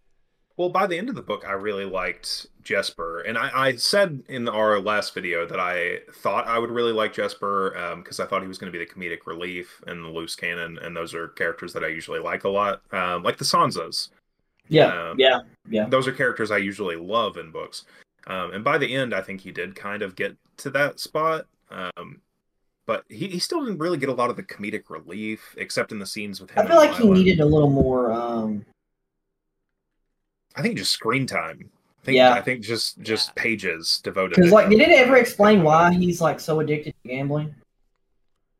Well, by the end of the book, I really liked Jesper, and I, I said in our last video that I thought I would really like Jesper because I thought he was going to be the comedic relief and the loose cannon, and those are characters that I usually like a lot, um, like the Sanzas. yeah, um, yeah, yeah. Those are characters I usually love in books, um, and by the end, I think he did kind of get to that spot. Um, but he, he still didn't really get a lot of the comedic relief, except in the scenes with him. I feel and like he needed a little more. Um, I think just screen time. I think, Yeah. I think just just Yeah. pages devoted. because like, him. did it ever explain why he's like so addicted to gambling?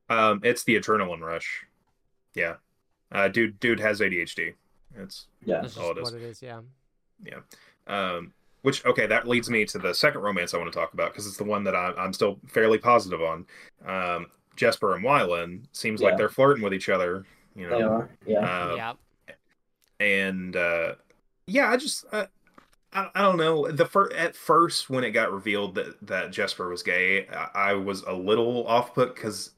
Um, it's the adrenaline rush. Yeah, uh, dude, dude has ADHD. It's Yeah, That's all it is. what it is, yeah, yeah. um, which okay, that leads me to the second romance I want to talk about because it's the one that I'm I'm still fairly positive on. Um, Jesper and Wylan seems like they're flirting with each other. You they know, are. Yeah, uh, yeah. and uh, yeah, I just. Uh, I, I don't know. The fir- at first when it got revealed that that Jesper was gay, I, I was a little off put because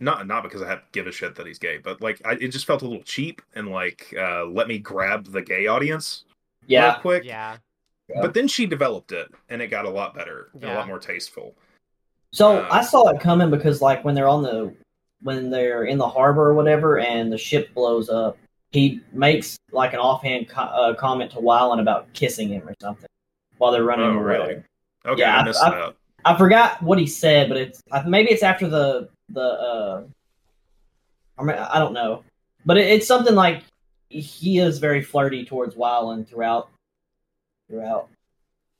not not because I have give a shit that he's gay, but like I, it just felt a little cheap and like uh, let me grab the gay audience real Yeah, quick. Yeah. But then she developed it, and it got a lot better, and a lot more tasteful. So Uh, I saw it coming because like when they're on the when they're in the harbor or whatever, and the ship blows up, he makes like an offhand co- uh, comment to Wylan about kissing him or something while they're running Oh, away. really? Okay, Yeah, I I- missed I- that. I forgot what he said, but it's I- maybe it's after the the. uh I mean, I don't know, but it, it's something like he is very flirty towards Wylan throughout. Throughout,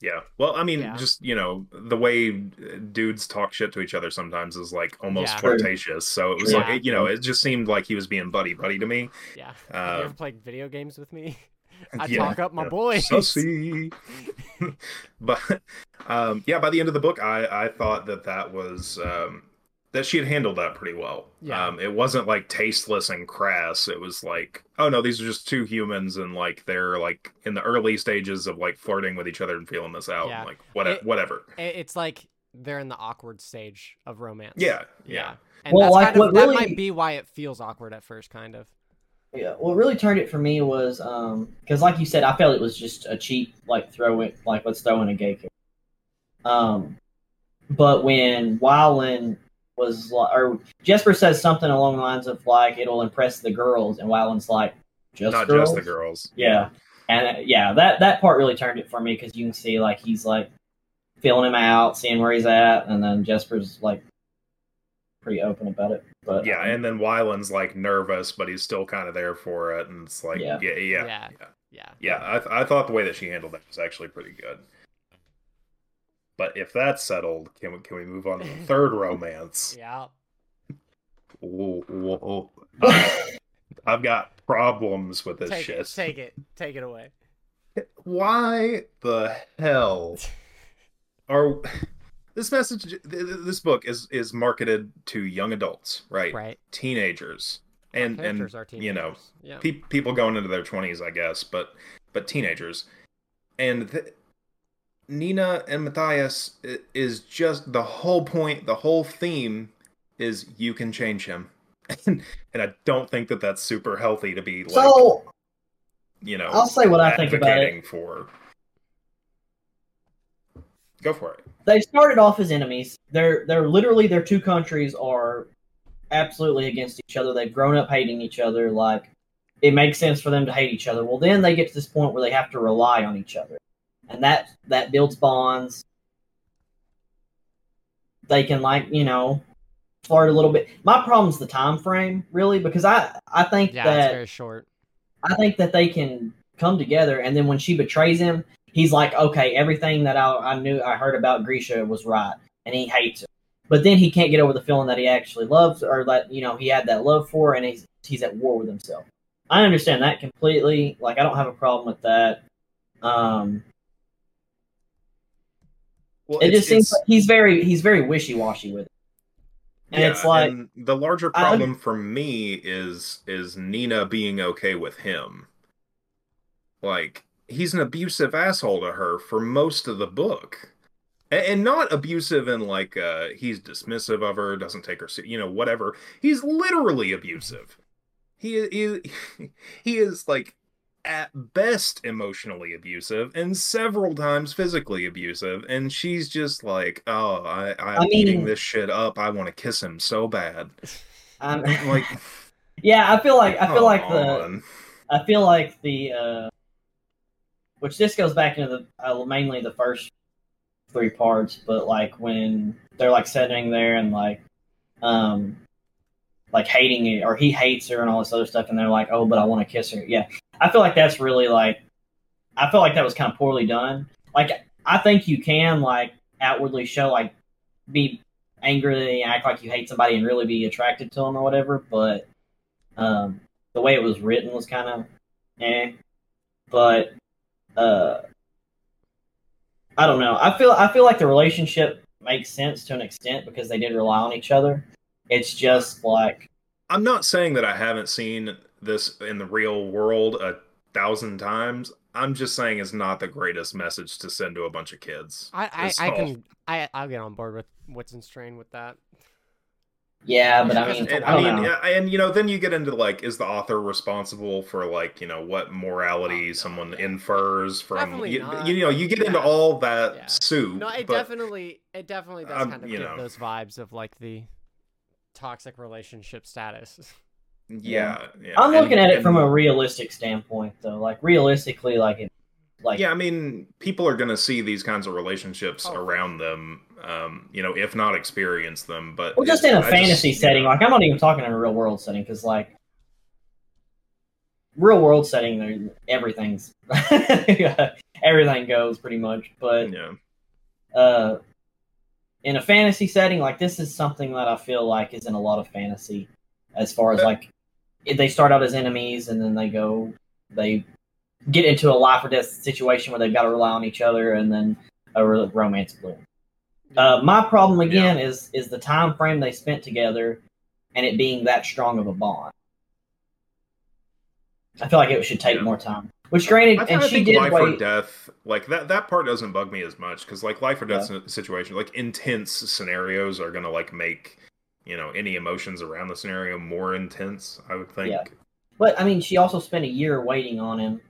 Yeah. Well, I mean, Yeah. just you know, the way dudes talk shit to each other sometimes is like almost Yeah. flirtatious. So it was Yeah. like, you know, it just seemed like he was being buddy buddy to me. Yeah. Have you Uh, ever played video games with me? I yeah, talk up my yeah. boys. Sussy. but um, yeah, by the end of the book, I I thought that that was um, that she had handled that pretty well. Yeah. Um, it wasn't like tasteless and crass. It was like, oh no, these are just two humans, and like they're like in the early stages of like flirting with each other and feeling this out. Yeah. Like what, It- whatever. It's like they're in the awkward stage of romance. Yeah, Yeah. yeah. And Well, that's like, kind of, what that really- might be why it feels awkward at first, kind of. Yeah, what really turned it for me was um because like you said, I felt it was just a cheap like throw it like let's throw in a gay character. Um, but when Wylan was like, or Jesper says something along the lines of like it'll impress the girls, and Wylan's like just Not girls? just the girls. Yeah, and uh, yeah, that that part really turned it for me because you can see like he's like feeling him out, seeing where he's at, and then Jesper's like pretty open about it. But Yeah, um, and then Wylan's like nervous, but he's still kind of there for it, and it's like, yeah, Yeah. yeah, yeah, Yeah. yeah. Yeah. Yeah, I, th- I thought the way that she handled that was actually pretty good. But if that's settled, can we can we move on to the third romance? Yeah. Ooh, ooh, ooh. I- I've got problems with this Take shit. it. Take it. Take it away. Why the hell are this message? th- th- This book is is marketed to young adults, right? Right. Teenagers, and and you know. Yeah. pe- people going into their 20s i guess but but teenagers and th- nina and matthias is just the whole point the whole theme is you can change him and, i don't think that that's super healthy to be like so you know I'll say what I think about it. for go for it they started off as enemies. They're they're literally their two countries are absolutely against each other. They've grown up hating each other. Like it makes sense for them to hate each other. Well, then they get to this point where they have to rely on each other, and that that builds bonds. They can like you know flirt a little bit. My problem's the time frame really because I I think Yeah. that It's very short. I think that they can come together, and then when she betrays him, he's like, okay, everything that I, I knew, I heard about Grisha was right, and he hates her. But then he can't get over the feeling that he actually loves, or that you know he had that love for, and he's he's at war with himself. I understand that completely. Like I don't have a problem with that. Um, well it just seems like he's very he's very wishy washy with it, and it's like and the larger problem for me is is Nina being okay with him. Like he's an abusive asshole to her for most of the book. And not abusive in like uh he's dismissive of her, doesn't take her, you know, whatever. He's literally abusive. He is he is like at best emotionally abusive and several times physically abusive and she's just like oh i i'm I mean- eating this shit up i want to kiss him so bad I'm, like yeah, I feel like I feel like the. I feel like the uh, which this goes back into the uh, mainly the first three parts, but like when they're like sitting there and like um like hating it or he hates her and all this other stuff and they're like, Oh, but I want to kiss her. Yeah. I feel like that's really like I feel like that was kind of poorly done. Like I think you can like outwardly show like be angry and act like you hate somebody and really be attracted to them or whatever, but um the way it was written was kind of eh. But uh, I don't know. I feel I feel like the relationship makes sense to an extent because they did rely on each other. It's just like i'm not saying that i haven't seen this in the real world a thousand times i'm just saying it's not the greatest message to send to a bunch of kids I, I, I can I I'll get on board with what's in strain with that. Yeah, but I mean, And, I I mean, know. and you know, then you get into like, is the author responsible for like, you know, what morality Oh, no, someone yeah. infers from? You, you know, you get into all that Yeah. soup. No, it but definitely it definitely does um, kind of you give know. those vibes of like the toxic relationship status. yeah, yeah. I'm and- looking at it from a realistic standpoint, though. Like realistically, like it, like yeah, I mean, people are going to see these kinds of relationships Oh. around them, um, you know, if not experience them. But well, just in a I fantasy just- setting. yeah. Like I'm not even talking in a real world setting because like real world setting, there everything's everything goes pretty much. But yeah, uh, in a fantasy setting, like this is something that I feel like is in a lot of fantasy, as far as like if they start out as enemies and then they go they get into a life or death situation where they've got to rely on each other and then a ro- romance bloom. Uh, my problem again is is the time frame they spent together and it being that strong of a bond. I feel like it should take Yeah. more time. Which, granted, I, and I she think did life or death, like that, that part doesn't bug me as much because like life or death si- situation, like intense scenarios are gonna like make you know any emotions around the scenario more intense. I would think. Yeah. But I mean, she also spent a year waiting on him,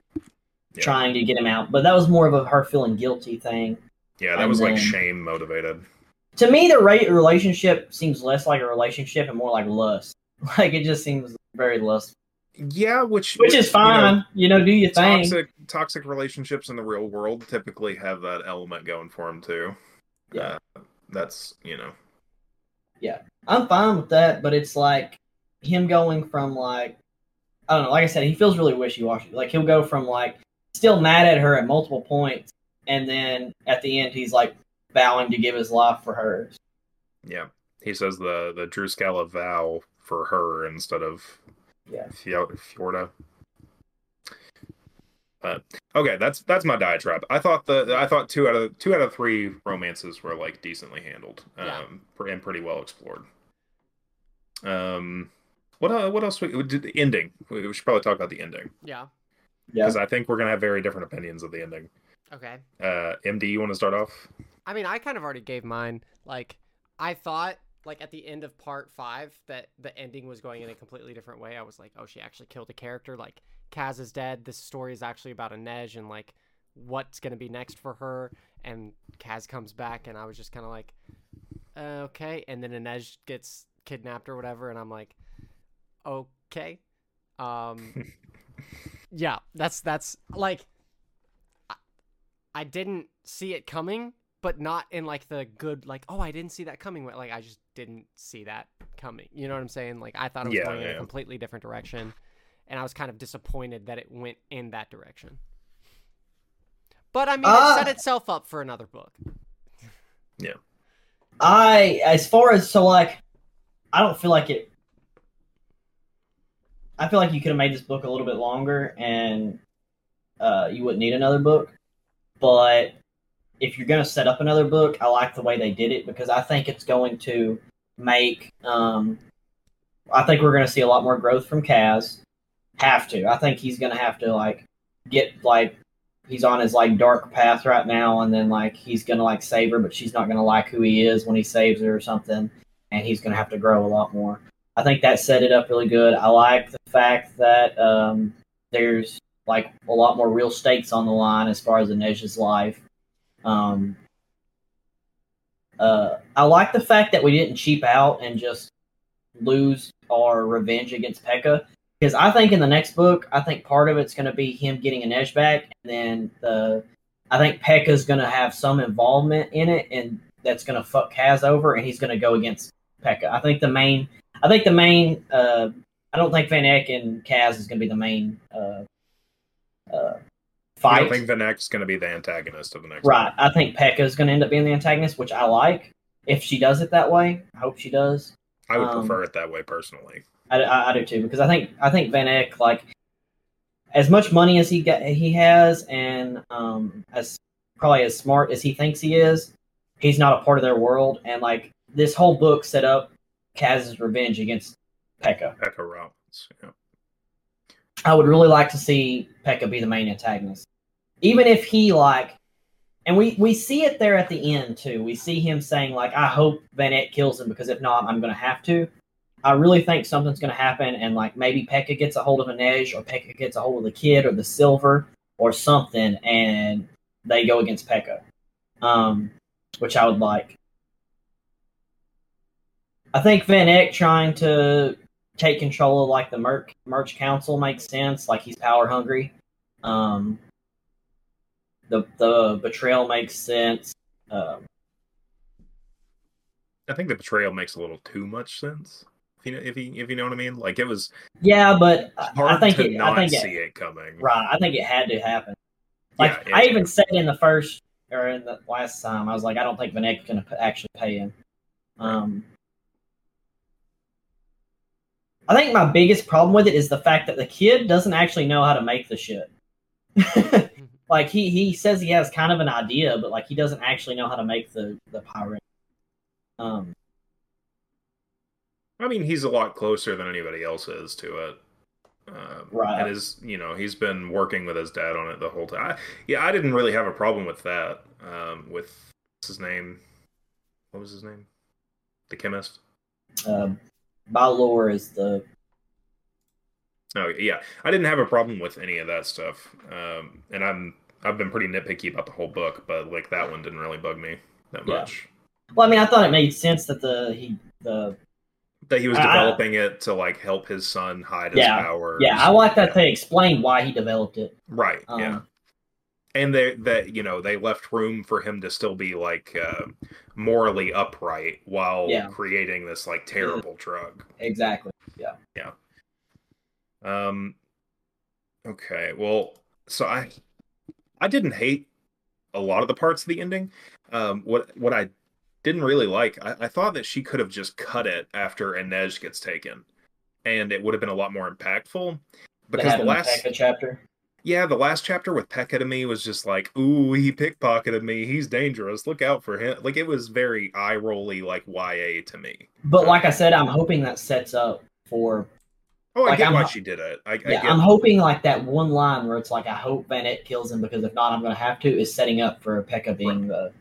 Yeah. trying to get him out. But that was more of a her feeling guilty thing. Yeah, that And was like shame motivated. To me, the right relationship seems less like a relationship and more like lust. Like it just seems very lust, Yeah, which which is you know, fine. You know, do your thing. toxic toxic relationships in the real world typically have that element going for them too. Yeah. Uh, that's you know. I'm fine with that, but it's like him going from like I don't know, like I said, he feels really wishy washy. Like he'll go from like still mad at her at multiple points, and then at the end he's like vowing to give his life for her. Yeah, he says the the drüskelle vow for her instead of Yeah. Fio- Fjerda. But okay, that's that's my diatribe. I thought the I thought two out of two out of three romances were like decently handled, Yeah. um, pre- and pretty well explored. Um, what uh, what else? We, did the ending? We we should probably talk about the ending Yeah. Yeah. because I think we're gonna have very different opinions of the ending. Okay. Uh, MD, you want to start off? I mean, I kind of already gave mine. Like, I thought, like, at the end of part five, that the ending was going in a completely different way. I was like, oh, she actually killed a character. Like, Kaz is dead. This story is actually about Inej and, like, what's going to be next for her. And Kaz comes back, and I was just kind of like, uh, okay. And then Inej gets kidnapped or whatever, and I'm like, okay. Um, yeah, that's, that's, like, I, I didn't see it coming but not in like the good like oh i didn't see that coming like i just didn't see that coming you know what i'm saying like i thought it was Yeah, going in a completely different direction and i was kind of disappointed that it went in that direction but i mean Ah. it set itself up for another book Yeah. I, as far as so like, I don't feel like it. I feel like you could have made this book a little bit longer, and uh, you wouldn't need another book. But if you're going to set up another book, I like the way they did it because I think it's going to make. Um, I think we're going to see a lot more growth from Kaz. Have to. I think he's going to have to like get like he's on his like dark path right now and then like he's gonna like save her but she's not gonna like who he is when he saves her or something and he's gonna have to grow a lot more. I think that set it up really good. I like the fact that um, there's like a lot more real stakes on the line as far as Inej's life. Um, uh, i like the fact that we didn't cheap out and just lose our revenge against Pekka because I think in the next book, I think part of it's going to be him getting Inej back, and then the I think Pekka's going to have some involvement in it, and that's going to fuck Kaz over, and he's going to go against Pekka. I think the main, I think the main, uh, I don't think Van Eck and Kaz is going to be the main uh, uh, I fight. don't think Van Eck's going to be the antagonist of the next. Right. I think Pekka is going to end up being the antagonist, which I like. If she does it that way, I hope she does. I would Um, prefer it that way personally. I, I, I do too because I think I think Van Eck like as much money as he got he has and um as probably as smart as he thinks he is, he's not a part of their world and like this whole book set up Kaz's revenge against Pekka. Echo Rollins. Yeah. I would really like to see Pekka be the main antagonist. Even if he like and we we see it there at the end too. We see him saying like, "I hope Van Eck kills him because if not, I'm going to have to." I really think something's going to happen, and like maybe Pekka gets a hold of Inej, or Pekka gets a hold of the kid, or the silver, or something, and they go against Pekka, um, which I would like. I think Van Eck trying to take control of like the Merc Merch Council makes sense. Like he's power hungry. Um, the the betrayal makes sense. Um, I think the betrayal makes a little too much sense. If you know, if you if you know what I mean, like it was yeah, but I- hard I think to it, not I think see it, it coming. right. I think it had to happen. Like Yeah, I it- even said in the first or in the last time, I was like, I don't think Van Eck's going to actually pay him. Um, I think my biggest problem with it is the fact that the kid doesn't actually know how to make the shit. like he he says he has kind of an idea, but like he doesn't actually know how to make the the parem. Um, I mean, he's a lot closer than anybody else is to it. Um, Right. And his, you know, he's been working with his dad on it the whole time. I, yeah, I didn't really have a problem with that. Um, with what's his name? What was his name? The chemist. uh, Bayur is the Oh yeah, I didn't have a problem with any of that stuff. Um, and I'm I've been pretty nitpicky about the whole book, but like that one didn't really bug me that Yeah. much. well. I mean, I thought it made sense that the he the That he was I- I- developing it to like help his son hide his Yeah, powers. yeah. I like that they explained why he developed it. Right. Um, yeah. And they that you know they left room for him to still be like uh, morally upright while Yeah. creating this like terrible drug. Exactly. Yeah. Yeah. Um. Okay. Well, so I I didn't hate a lot of the parts of the ending. Um. What what I didn't really like, I, I thought that she could have just cut it after Inej gets taken, and it would have been a lot more impactful. Because the in the last chapter. Yeah, the last chapter with Pekka to me was just like, ooh, he pickpocketed me. He's dangerous. Look out for him. Like it was very eye rolly, like YA to me. But like I said, I'm hoping that sets up for. Oh, I Like, get I'm why she did it. I, I Yeah, get. I'm hoping like that one line where it's like, I hope Van Eck kills him because if not, I'm going to have to, is setting up for Pekka being the.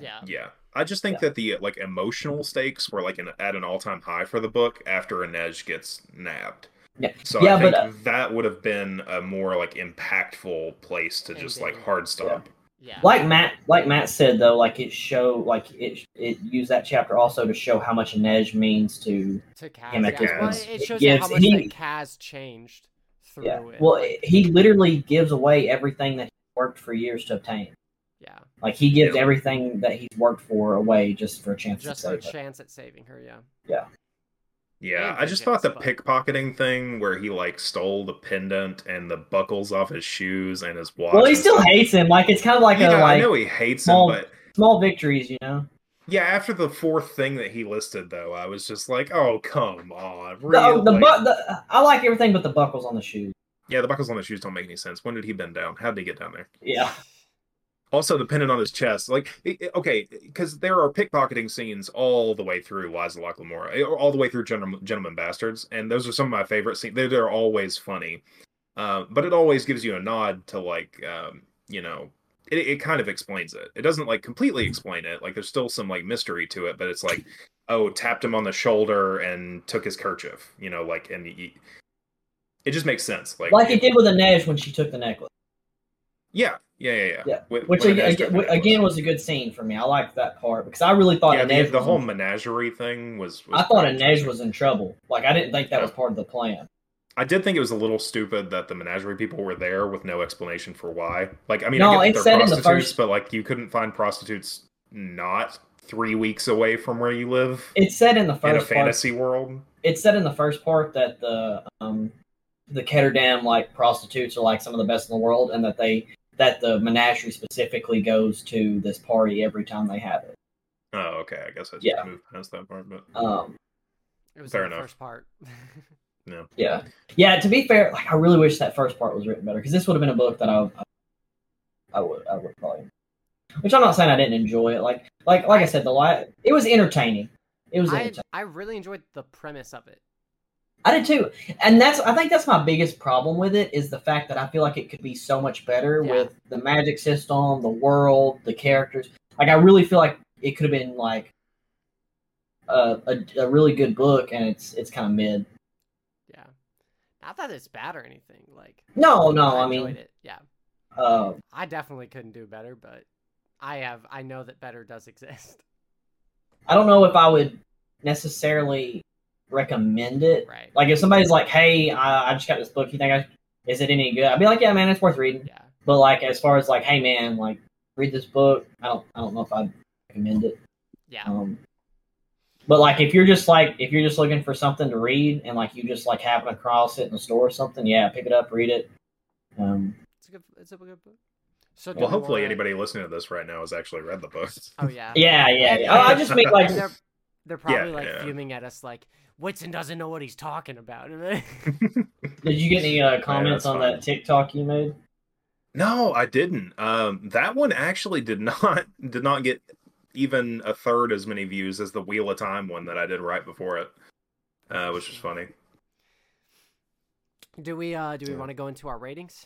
Yeah. yeah, I just think Yeah. that the like emotional stakes were like an, at an all time high for the book after Inej gets nabbed. Yeah. So Yeah, I think but, uh, that would have been a more like impactful place to just like hard stop. Yeah. Like Matt, like Matt said though, like it show, like it, it used that chapter also to show how much Nej means to. to Kaz. him Yeah. at this point. it It shows you how much he- that Kaz changed through Yeah. it. Well, like, he literally gives away everything that he worked for years to obtain. Yeah, Like he gives Yeah. everything that he's worked for away just for a chance just to for a save her. chance at saving her. Yeah. Yeah, And I just thought the vengeance, pickpocketing thing where he like stole the pendant and the buckles off his shoes and his watch. Well, he still stuff. hates him. Like it's kind of like yeah, a I like know he hates small- him, but small victories, you know. yeah, after the fourth thing that he listed, though, I was just like, "Oh, come on!" Really? the, Like- bu- the I like everything but the buckles on the shoes. yeah, the buckles on the shoes don't make any sense. When did he bend down? How did he get down there? Yeah, Also, the pendant on his chest, like, okay, because there are pickpocketing scenes all the way through Lies of Locke Lamora, all the way through Gentleman, Gentleman Bastards, and those are some of my favorite scenes. They're, they're always funny, uh, but it always gives you a nod to like, um, you know, it, it kind of explains it. It doesn't like completely explain it. Like, there's still some like mystery to it, but it's like, oh, tapped him on the shoulder and took his kerchief, you know, like, and he, it just makes sense. Like, like it did with Inej when she took the necklace, yeah, yeah, yeah, yeah. Yeah, When- which again, Inej took the again, was a good scene for me. I liked that part because I really thought yeah, the, Inej the whole in- menagerie thing was. was I thought Inej was in trouble. Like I didn't think that Yeah. was part of the plan. I did think it was a little stupid that the menagerie people were there with no explanation for why. Like, I mean, No, I it get they're in the prostitutes, first- but like, you couldn't find prostitutes not three weeks away from where you live It said in the first in a first part. fantasy world. It said in the first part that the um the Ketterdam like prostitutes are like some of the best in the world, and that they that the menagerie specifically goes to this party every time they have it. Oh, okay. I guess I just Yeah. moved past that part, but Um, It was Fair in the enough. first part. no. yeah, yeah. To be fair, like I really wish that first part was written better because this would have been a book that I, I, I would, I would probably. Which I'm not saying I didn't enjoy it. Like, like, like I said, the light it was entertaining. It was I entertaining. I really enjoyed the premise of it. I did too, and that's I think that's my biggest problem with it is the fact that I feel like it could be so much better Yeah. with the magic system, the world, the characters. Like I really feel like it could have been like a, a a really good book, and it's it's kind of mid. Yeah. Not that it's bad or anything. Like No, no, I enjoyed mean, it. Yeah. uh, I definitely couldn't do better, but I have I know that better does exist. I don't know if I would necessarily recommend it. Right. Like if somebody's like, "Hey, I, I just got this book. You think I is it any good?" I'd be like, "Yeah, man, it's worth reading." Yeah. But like as far as like, "Hey, man, like read this book," I don't I don't know if I'd recommend it. Yeah. Um, but like if you're just like if you're just looking for something to read and like you just like happen across it in the store or something, yeah, pick it up, read it. Um, It's a good it's a good book. So Well, hopefully wanna- anybody listening to this right now has actually read the book. Oh yeah. yeah, yeah. Yeah. Oh, I just mean like they're they're probably Yeah, like yeah. fuming at us like Whitson doesn't know what he's talking about. Did you get any uh, comments that's on fine. that TikTok you made? no, I didn't. Um, that one actually did not did not get even a third as many views as the Wheel of Time one that I did right before it, uh, which was funny. do we uh do we Yeah. want to go into our ratings?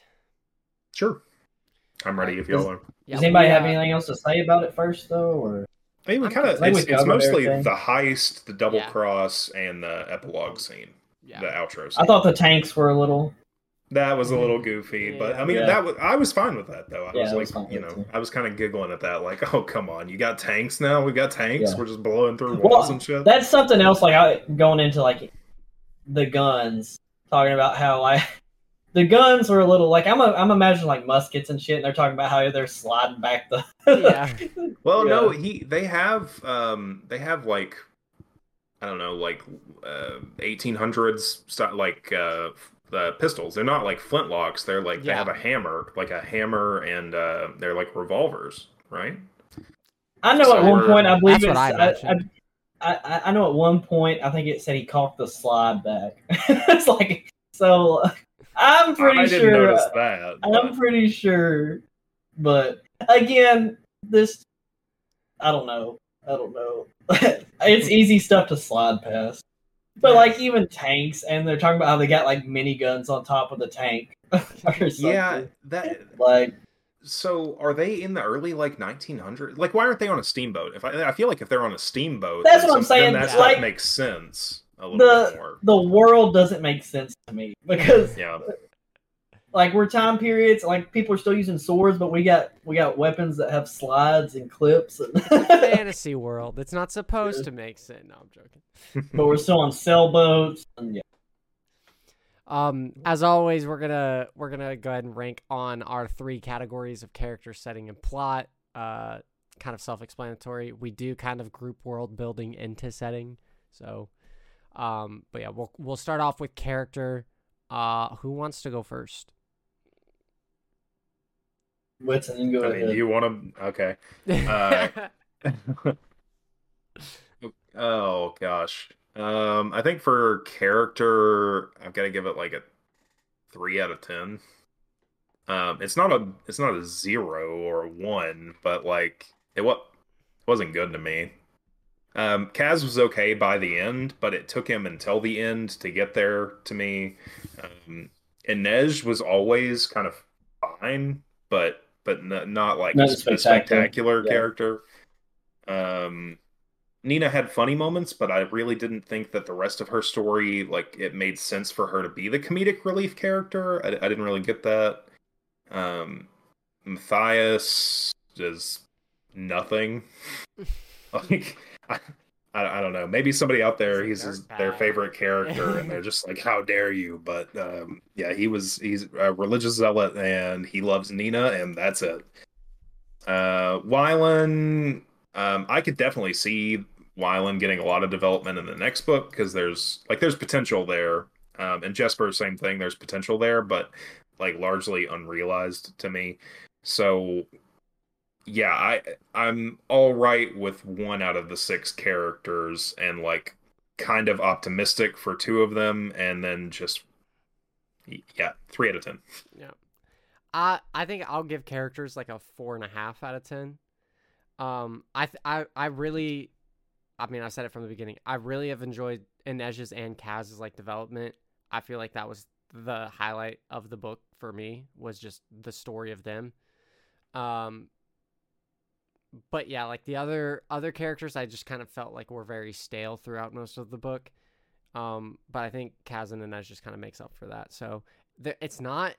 Sure, I'm ready if y'all are. Yeah, Does anybody we, have uh, anything else to say about it first, though? Or I mean, we kind of it's, it's mostly everything. the heist, the double Yeah. cross, and the epilogue scene, Yeah. the outro. Scene. I thought the tanks were a little. That was a little mm-hmm. goofy, but I mean Yeah. that was I was fine with that though. I Yeah, was like, was you know, too. I was kind of giggling at that, like, oh come on, you got tanks now? We got tanks. Yeah. We're just blowing through Well, and shit. That's something else. Like I going into like the guns, talking about how like the guns were a little like I'm a, I'm imagining like muskets and shit. And they're talking about how they're sliding back the. Yeah. well, no, he they have um they have like I don't know, like uh, 1800s style, like uh, uh, pistols. They're not like flintlocks. They're like they have a hammer, like a hammer, and uh, they're like revolvers, right? I know So at one point I believe That's it's. I. I, I, I know at one point I think it said he cocked the slide back. it's like so. I'm pretty I didn't sure. notice that. I'm pretty sure, but again, this I don't know. I don't know. it's easy stuff to slide past. But like even tanks, and they're talking about how they got like mini guns on top of the tank. yeah, that like So are they in the early like 1900s? Like, why aren't they on a steamboat? If I, I feel like if they're on a steamboat, That's what I'm saying, That like- makes sense a little The- bit more. the world doesn't make sense to me because Yeah, like we're time periods, like people are still using swords, but we got we got weapons that have slides and clips, and Fantasy world. It's not supposed to make sense. No, I'm joking. but we're still on sailboats. And yeah, Um, as always, we're gonna we're gonna go ahead and rank on our three categories of character setting and plot. Uh, kind of self-explanatory. We do kind of group world building into setting. So, um, but yeah, we'll we'll start off with character. Uh, who wants to go first? Whitson, you go I mean, ahead. you want to? Okay. Uh, Oh gosh. Um, I think for character, I've got to give it like a three out of ten. Um, it's not a it's not a zero or a one, but like it what wasn't good to me. Um, Kaz was okay by the end, but it took him until the end to get there to me. Um, Inej was always kind of fine, but but n- not like Not a spectacular. spectacular Yeah. character. Um, Nina had funny moments, but I really didn't think that the rest of her story, like, it made sense for her to be the comedic relief character. I, I didn't really get that. Um, Matthias is nothing. like, I, I, don't know. Maybe somebody out there, He's he's his, their favorite character, and they're just like, "How dare you!" But um, yeah, he was he's a religious zealot, and he loves Nina, and that's it. Uh, Wylan, um, I could definitely see Wylan getting a lot of development in the next book because there's like there's potential there. Um, and Jesper, same thing. There's potential there, but like largely unrealized to me. So yeah, I I'm all right with one out of the six characters and like kind of optimistic for two of them, and then just yeah, three out of ten. Yeah. I I think I'll give characters like a four and a half out of ten. Um, I th- I I really, I mean, I said it from the beginning. I really have enjoyed Inej's and Kaz's like development. I feel like that was the highlight of the book for me was just the story of them. Um, but yeah, like the other other characters, I just kind of felt like were very stale throughout most of the book. Um, but I think Kaz and Inej just kind of makes up for that. So th- it's not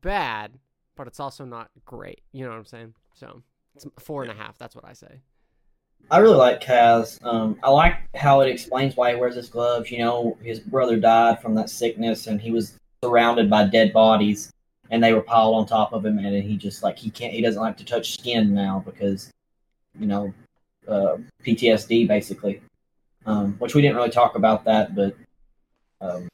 bad, but it's also not great. You know what I'm saying? So it's four and a half. That's what I say. I really like Kaz. Um, I like how it explains why he wears his gloves. You know, his brother died from that sickness, and he was surrounded by dead bodies, and they were piled on top of him, and he just like he can't, he doesn't like to touch skin now because, you know, uh, PTSD basically. Um, which we didn't really talk about that, but um,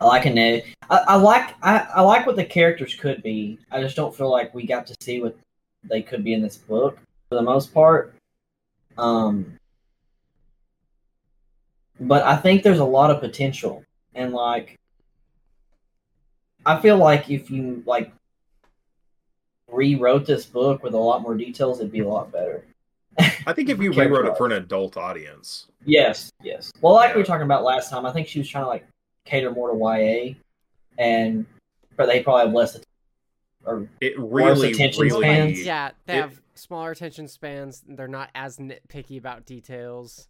I like. I, I like I, I like what the characters could be. I just don't feel like we got to see what they could be in this book for the most part. Um, but I think there's a lot of potential, and like, I feel like if you like rewrote this book with a lot more details, it'd be a lot better. I think if you rewrote it for an adult audience, yes, yes. Well, like Yeah. we were talking about last time, I think she was trying to like cater more to YA, and but they probably have less. Or it really, attention really, spans. Yeah, they it- have smaller attention spans. They're not as nitpicky about details.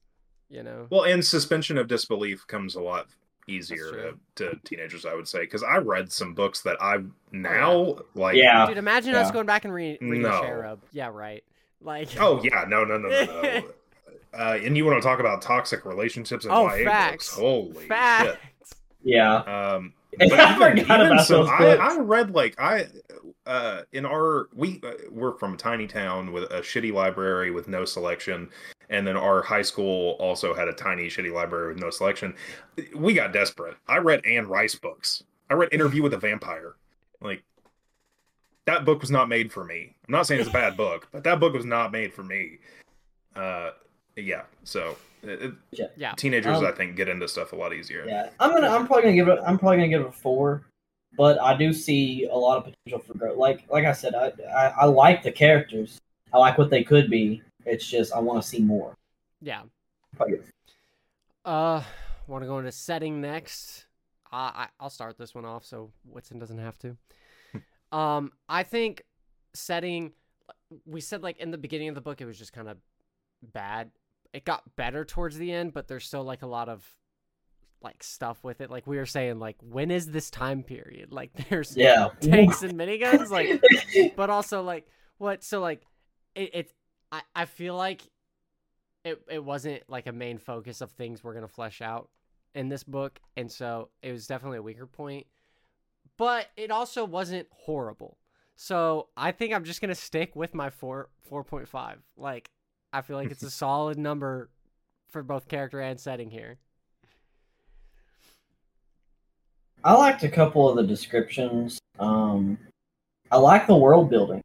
You know. Well, and suspension of disbelief comes a lot easier to, to teenagers, I would say, because I read some books that I now like. Yeah. Dude, imagine us going back and re- reading No. Cherub. Yeah, right. Like. Oh yeah, no, no, no, no, no. uh, and you want to talk about toxic relationships and Oh, YA facts. books? Holy Facts. Yeah, shit! Um, I but even, forgot even about some, those I. I read like I uh in our we uh, we're from a tiny town with a shitty library with no selection and then our high school also had a tiny shitty library with no selection we got desperate i read anne rice books i read interview with a vampire like that book was not made for me i'm not saying it's a bad book but that book was not made for me uh yeah so it, it- Yeah. teenagers Um, i think get into stuff a lot easier Yeah, I'm gonna. I'm probably gonna give it. I'm probably gonna give it a four, but I do see a lot of potential for growth. Like, like I said, I, I, I like the characters. I like what they could be. It's just I want to see more. Yeah. Uh, want to go into setting next? Uh, I I'll start this one off so Whitson doesn't have to. um, I think setting. We said like in the beginning of the book, it was just kind of bad. It got better towards the end, but there's still like a lot of like stuff with it. Like we were saying, like when is this time period? Like there's Yeah. tanks and miniguns, like but also like what so like it, it I, I feel like it it wasn't like a main focus of things we're gonna flesh out in this book and so it was definitely a weaker point but it also wasn't horrible so i think i'm just gonna stick with my four 4.5 like i feel like it's a solid number for both character and setting here I liked a couple of the descriptions. Um, I like the world building.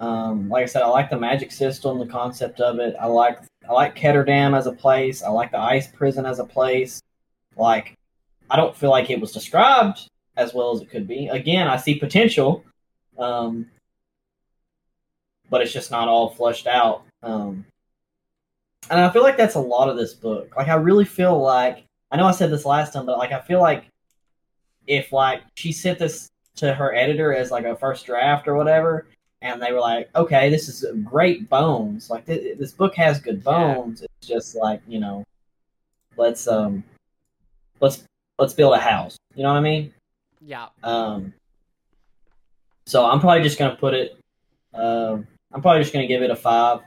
Um, like I said, I like the magic system, the concept of it. I like I like Ketterdam as a place. I like the ice prison as a place. Like, I don't feel like it was described as well as it could be. Again, I see potential, um, but it's just not all flushed out. Um, and I feel like that's a lot of this book. Like, I really feel like I know I said this last time, but like I feel like if like she sent this to her editor as like a first draft or whatever, and they were like, "Okay, this is great bones. Like th- this book has good Yeah. bones. It's just like you know, let's um, let's let's build a house. You know what I mean? yeah Um, so I'm probably just gonna put it. Um, I'm probably just gonna give it a five,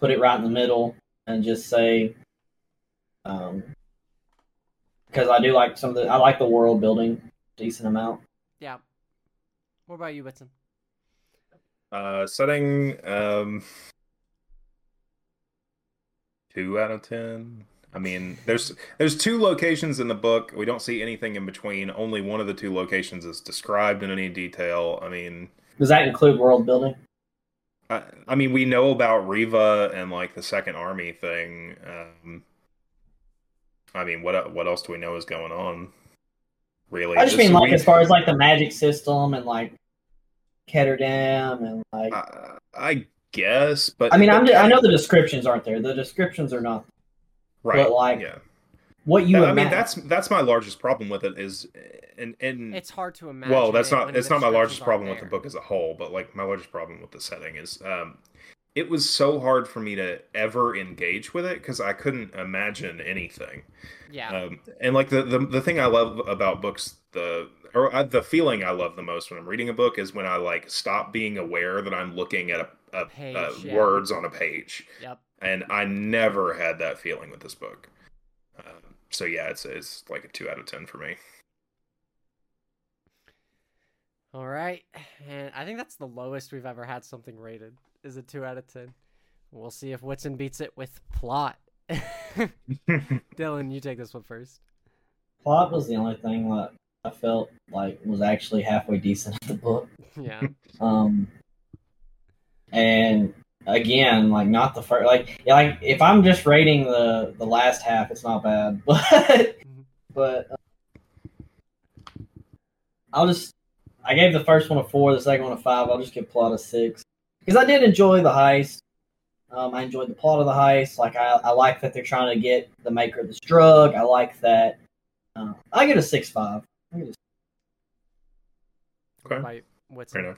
put it right in the middle, and just say, um, because I do like some of the. I like the world building decent amount. yeah what about you whitson Uh, setting um two out of ten. I mean, there's there's two locations in the book. We don't see anything in between. Only one of the two locations is described in any detail. I mean, Does that include world building? I, I mean, we know about Ravka and like the Second Army thing. Um, I mean, what what else do we know is going on? Really, I just mean like we- as far as like the magic system and like Ketterdam and like I, I guess, but I mean, I'm but- I know the descriptions aren't there. The descriptions are not right. but, like, yeah, what you. I mean that's that's my largest problem with it is, and and It's hard to imagine. well, that's not it's not my largest problem aren't with the book as a whole, but like my largest problem with the setting is, um, it was so hard for me to ever engage with it because I couldn't imagine anything. Yeah. Um, and like the, the the thing I love about books, the or uh, the feeling I love the most when I'm reading a book is when I like stop being aware that I'm looking at a, a, Page, uh yeah. words on a page, Yep. and I never had that feeling with this book. Um, so yeah, it's it's like a two out of ten for me. All right, and I think that's the lowest we've ever had something rated. Is a two out of ten. We'll see if Whitson beats it with plot. Dylan, you take this one first. plot was the only thing that I felt like was actually halfway decent in the book. Yeah. Um, and again, like not the first, like like if I'm just rating the the last half, it's not bad, but but uh, I'll just I gave the first one a four, the second one a five. I'll just give plot a six because I did enjoy the heist. Um, I enjoyed the plot of the heist. Like I, I like that they're trying to get the maker of this drug. I like that. Uh, I get a six five. I get a Okay. By Fair enough.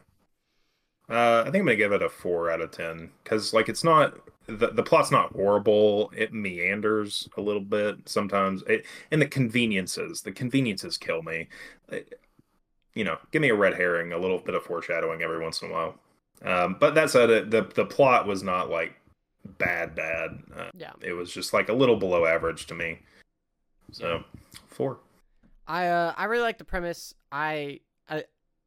Uh, I think I'm gonna give it a four out of ten because like it's not the the plot's not horrible. It meanders a little bit sometimes. It, and the conveniences, the conveniences kill me. It- you know, give me a red herring, a little bit of foreshadowing every once in a while. Um, but that said, it, the the plot was not like bad, bad. Uh, Yeah. it was just like a little below average to me. So four. I uh I really like the premise. I I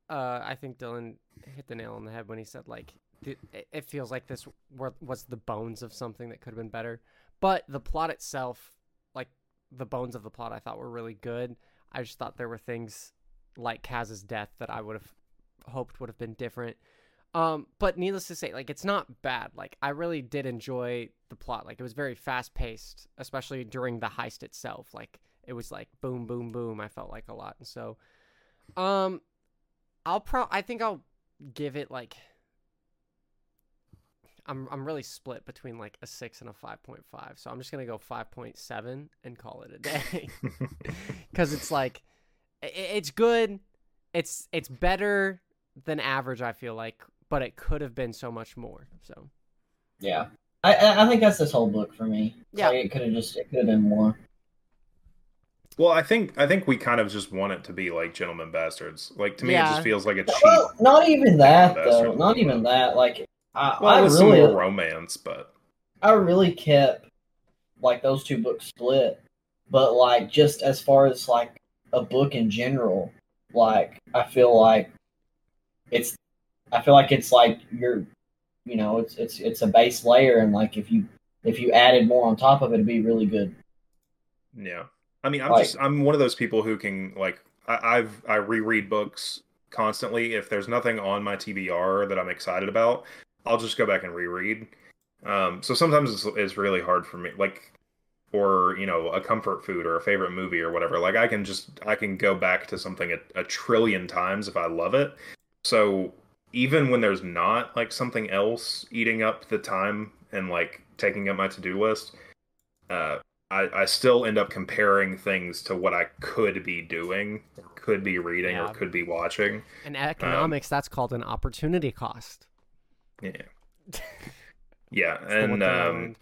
uh I think Dylan hit the nail on the head when he said like th- it it feels like this was the bones of something that could have been better. But the plot itself, like the bones of the plot, I thought were really good. I just thought there were things like Kaz's death that I would have hoped would have been different. Um, but needless to say, like it's not bad. Like I really did enjoy the plot. Like it was very fast paced, especially during the heist itself. Like it was like boom, boom, boom. I felt like a lot, and so, um, I'll pro. I think I'll give it like. I'm I'm really split between like a six and a five point five, so I'm just gonna go five point seven and call it a day, because it's like, i- i- it's good, it's it's better than average. I feel like, but it could have been so much more. So Yeah, I I I think that's this whole book for me. Yeah. Like, it could have just it could have been more. Well, I think I think we kind of just want it to be like Gentleman Bastards. Like to me, it just feels like a cheap. Well, not even that though. Not movie. even that. Like I, Well, I with some really more romance, but I really kept like those two books split. But like just as far as like a book in general, like I feel like it's I feel like it's like you're you know, it's it's it's a base layer and like if you if you added more on top of it it'd be really good. yeah. I mean, I'm Like- just I'm one of those people who can like I, I've I reread books constantly. If there's nothing on my TBR that I'm excited about, I'll just go back and reread. Um, so sometimes it's, it's really hard for me, like, or you know, a comfort food or a favorite movie or whatever. Like, I can just I can go back to something a, a trillion times if I love it. So even when there's not like something else eating up the time and like taking up my to-do list, uh, I, I still end up comparing things to what I could be doing, could be reading, Yeah. or could be watching. in economics, that's called an opportunity cost. Yeah. Yeah, That's the one and um,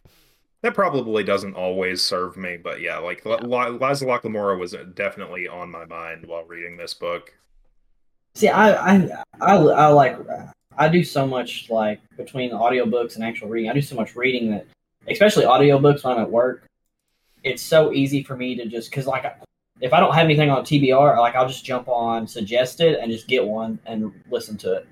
that probably doesn't always serve me, but yeah, like Yeah. Li- Lies of Locke Lamora was definitely on my mind while reading this book. See, I, I, I, I like, I do so much like between audiobooks and actual reading. I do so much reading that, especially audiobooks when I'm at work, it's so easy for me to just because like if I don't have anything on TBR, like I'll just jump on suggested and just get one and listen to it,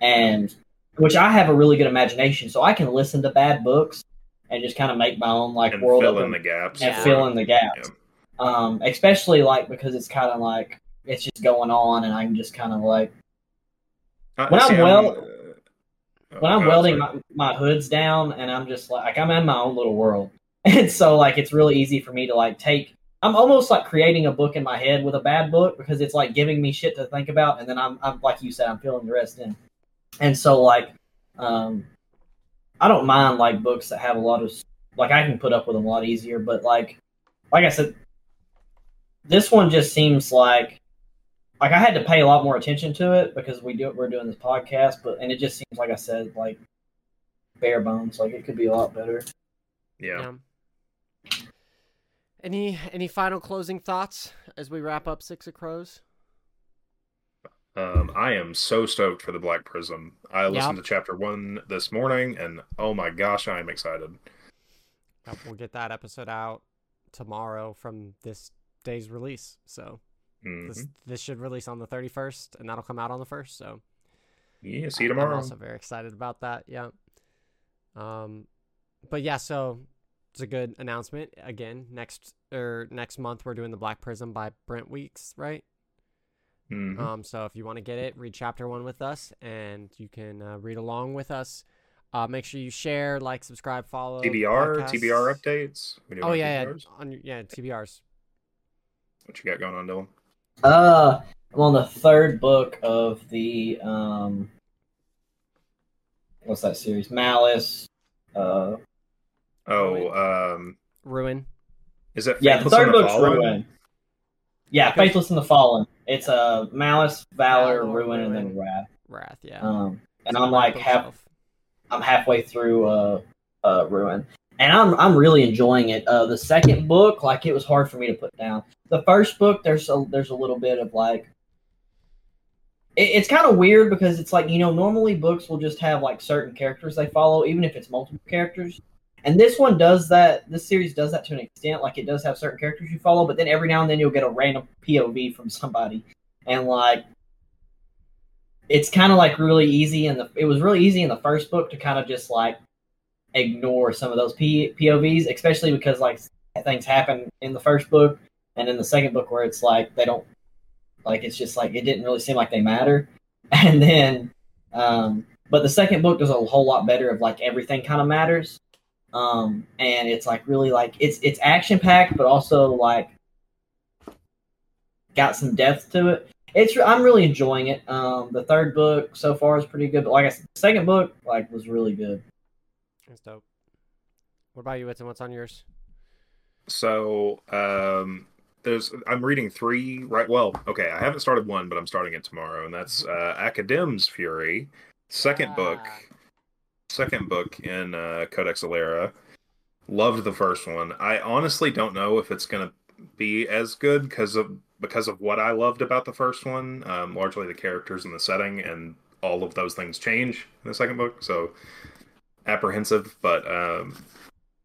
and which I have a really good imagination, so I can listen to bad books and just kind of make my own like and world fill of in the gaps. and Yeah. fill in the gaps. Um, especially like because it's kind of like it's just going on, and I'm just kind of like When I'm see, wel- uh, when I'm welding my, my hoods down and I'm just like I'm in my own little world. And so like it's really easy for me to like take I'm almost like creating a book in my head with a bad book because it's like giving me shit to think about and then I'm I'm like you said, I'm filling the rest in. And so like um I don't mind like books that have a lot of like I can put up with them a lot easier, but like like I said, this one just seems like like I had to pay a lot more attention to it because we do we're doing this podcast, but and it just seems like I said like bare bones. Like it could be a lot better. Yeah. Yeah. Any any final closing thoughts as we wrap up Six of Crows? Um, I am so stoked for the Black Prism. I listened to chapter one this morning, and oh my gosh, I am excited. Yep, we'll get that episode out tomorrow from this day's release. So Mhm. this this should release on the thirty first, and that'll come out on the first. So Yeah, see you tomorrow. I'm also very excited about that. Yeah. Um, but yeah, so it's a good announcement. Again, next or next month we're doing the Black Prism by Brent Weeks, right? Mhm. Um, so if you want to get it, read chapter one with us, and you can uh, read along with us. Uh, make sure you share, like, subscribe, follow. TBR, podcast. TBR updates. Oh yeah, yeah, TBRs? on yeah, TBRs. What you got going on, Dylan? Uh, I'm on the third book of the um, what's that series? Malice. Uh, Oh, um, Ruin. is it? yeah, the Faithful and third book's Fallen? Ruin. Yeah, Okay. Faithful and the Fallen. It's uh, Malice, Valor, Valor, Ruin, and then Wrath. Wrath. Yeah. Um, and It's I'm like half bookshelf. I'm halfway through uh, uh, Ruin, and I'm I'm really enjoying it. Uh, the second book, like it was hard for me to put down. The first book, there's a there's a little bit of like, it, it's kind of weird because it's like you know normally books will just have like certain characters they follow, even if it's multiple characters. And this one does that. This series does that to an extent. Like it does have certain characters you follow, but then every now and then you'll get a random POV from somebody, and like it's kind of like really easy and it was really easy in the first book to kind of just like ignore some of those P- povs especially because like things happen in the first book and in the second book where it's like they don't like it's just like it didn't really seem like they matter and then um but the second book does a whole lot better of like everything kind of matters um and it's like really like it's it's action packed but also like got some depth to it it's I'm really enjoying it. Um, the third book so far is pretty good, but like I said, the second book like was really good. That's dope. What about you, Whitson? What's on yours? So, um, there's I'm reading three right. Well, okay, I haven't started one, but I'm starting it tomorrow, and that's uh, Academ's Fury, second book, second book in uh, Codex Alera. Loved the first one. I honestly don't know if it's gonna be as good because of because of what I loved about the first one, um, largely the characters and the setting, and all of those things change in the second book. So apprehensive, but um,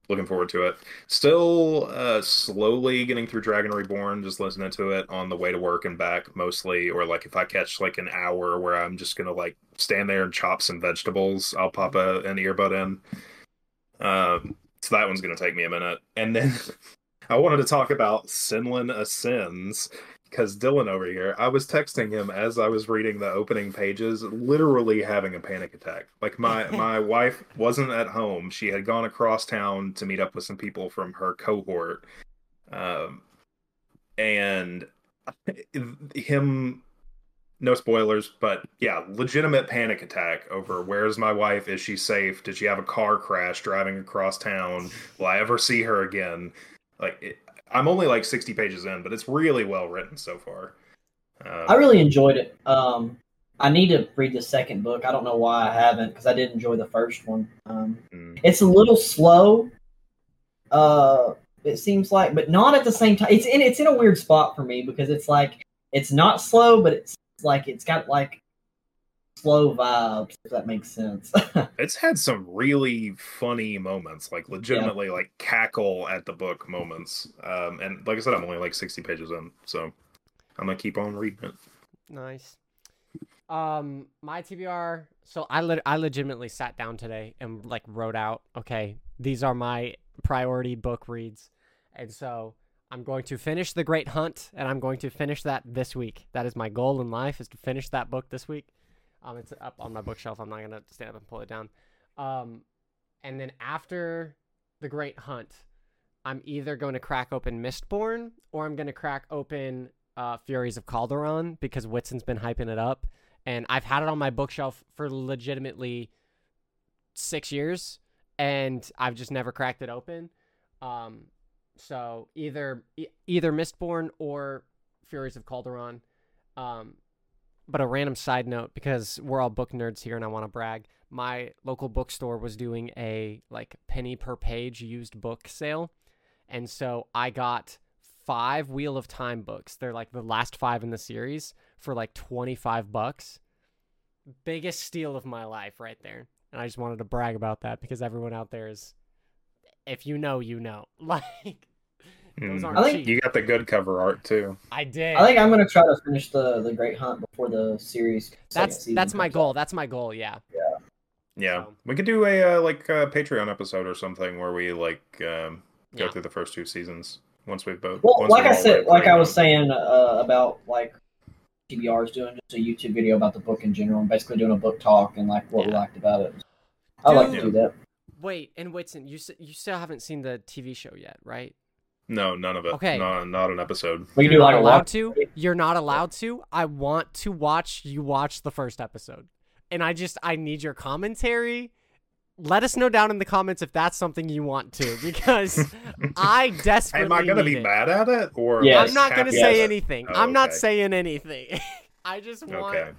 looking forward to it. Still uh, slowly getting through Dragon Reborn, just listening to it on the way to work and back mostly, or like if I catch like an hour where I'm just gonna like stand there and chop some vegetables, I'll pop a, an earbud in. Um, so that one's gonna take me a minute, and then I wanted to talk about Senlin Ascends because Dylan over here, I was texting him as I was reading the opening pages, literally having a panic attack. Like my my wife wasn't at home; she had gone across town to meet up with some people from her cohort, um, and him. No spoilers, but yeah, legitimate panic attack over where's my wife? Is she safe? Did she have a car crash driving across town? Will I ever see her again? Like, it, I'm only like 60 pages in, but it's really well written so far. Um, I really enjoyed it. Um, I need to read the second book. I don't know why I haven't because I did enjoy the first one. Um, mm, it's a little slow. Uh, it seems like, but not at the same time. It's in it's in a weird spot for me because it's like it's not slow, but it's like it's got like slow vibes. If that makes sense. it's had some really funny moments, like legitimately like cackle at the book moments. Um, and like I said, I'm only like 60 pages in, so I'm gonna keep on reading it. Nice. Um, my TBR. So I lit- I legitimately sat down today and like wrote out, okay, these are my priority book reads, and so I'm going to finish The Great Hunt, and I'm going to finish that this week. That is my goal in life, is to finish that book this week. Um, it's up on my bookshelf. I'm not gonna stand up and pull it down. Um, and then after The Great Hunt, I'm either going to crack open Mistborn or I'm going to crack open uh, Furies of Calderon because Whitson's been hyping it up, and I've had it on my bookshelf for legitimately six years. and I've just never cracked it open. Um, so either e- either Mistborn or Furies of Calderon. Um, but a random side note because we're all book nerds here, and I want to brag. My local bookstore was doing a like penny per page used book sale, and so I got five Wheel of Time books. They're like the last five in the series for like twenty five bucks. Biggest steal of my life right there. And I just wanted to brag about that because everyone out there is, if you know, you know. Like those Mm. aren't I think cheap. You got the good cover art too. I did. I think I'm gonna try to finish the the Great Hunt before the series. second that's that's my goal. out. That's my goal. Yeah. Yeah, So- we could do a uh, like uh, Patreon episode or something where we like um, go Yeah. through the first two seasons once we've both. Well, like I said, like I was on- saying uh, about like TBR is doing just a YouTube video about the book in general, and basically doing a book talk and like what we liked about it. I like to Dude. do that. Wait, and Whitson, you you still haven't seen the TV show yet, right? No, none of it. Okay. not, not an episode. We can You're do like not a allowed to. You're not allowed to. I want to watch you watch the first episode, and I just I need your commentary. Let us know down in the comments if that's something you want to, because I desperately. Am I gonna be it. mad at it or? Yes. I'm not gonna say anything. Oh, I'm not saying anything. I just want Okay.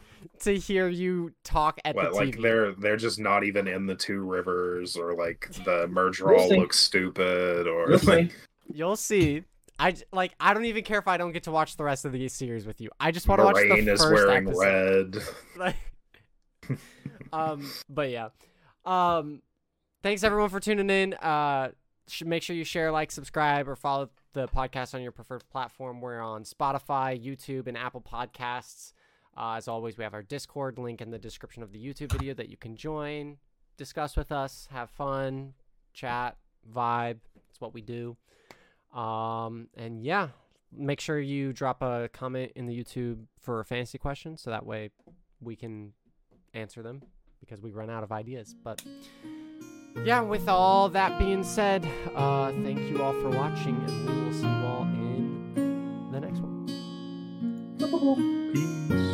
to hear you talk at What, the like they're they're just not even in the two rivers, or like the merge all looks stupid, or You'll like You'll see. I like. I don't even care if I don't get to watch the rest of the series with you. I just want to watch the is first wearing episode. red. Like, um, but yeah. Um, thanks everyone for tuning in. Uh, make sure you share, like, subscribe, or follow the podcast on your preferred platform. We're on Spotify, YouTube, and Apple Podcasts. Uh, as always, we have our Discord link in the description of the YouTube video that you can join, discuss with us, have fun, chat, vibe. It's what we do. Um, and yeah, make sure you drop a comment in the YouTube for a fantasy question so that way we can answer them because we run out of ideas. But yeah, with all that being said, uh, thank you all for watching, and we will see you all in the next one. Peace.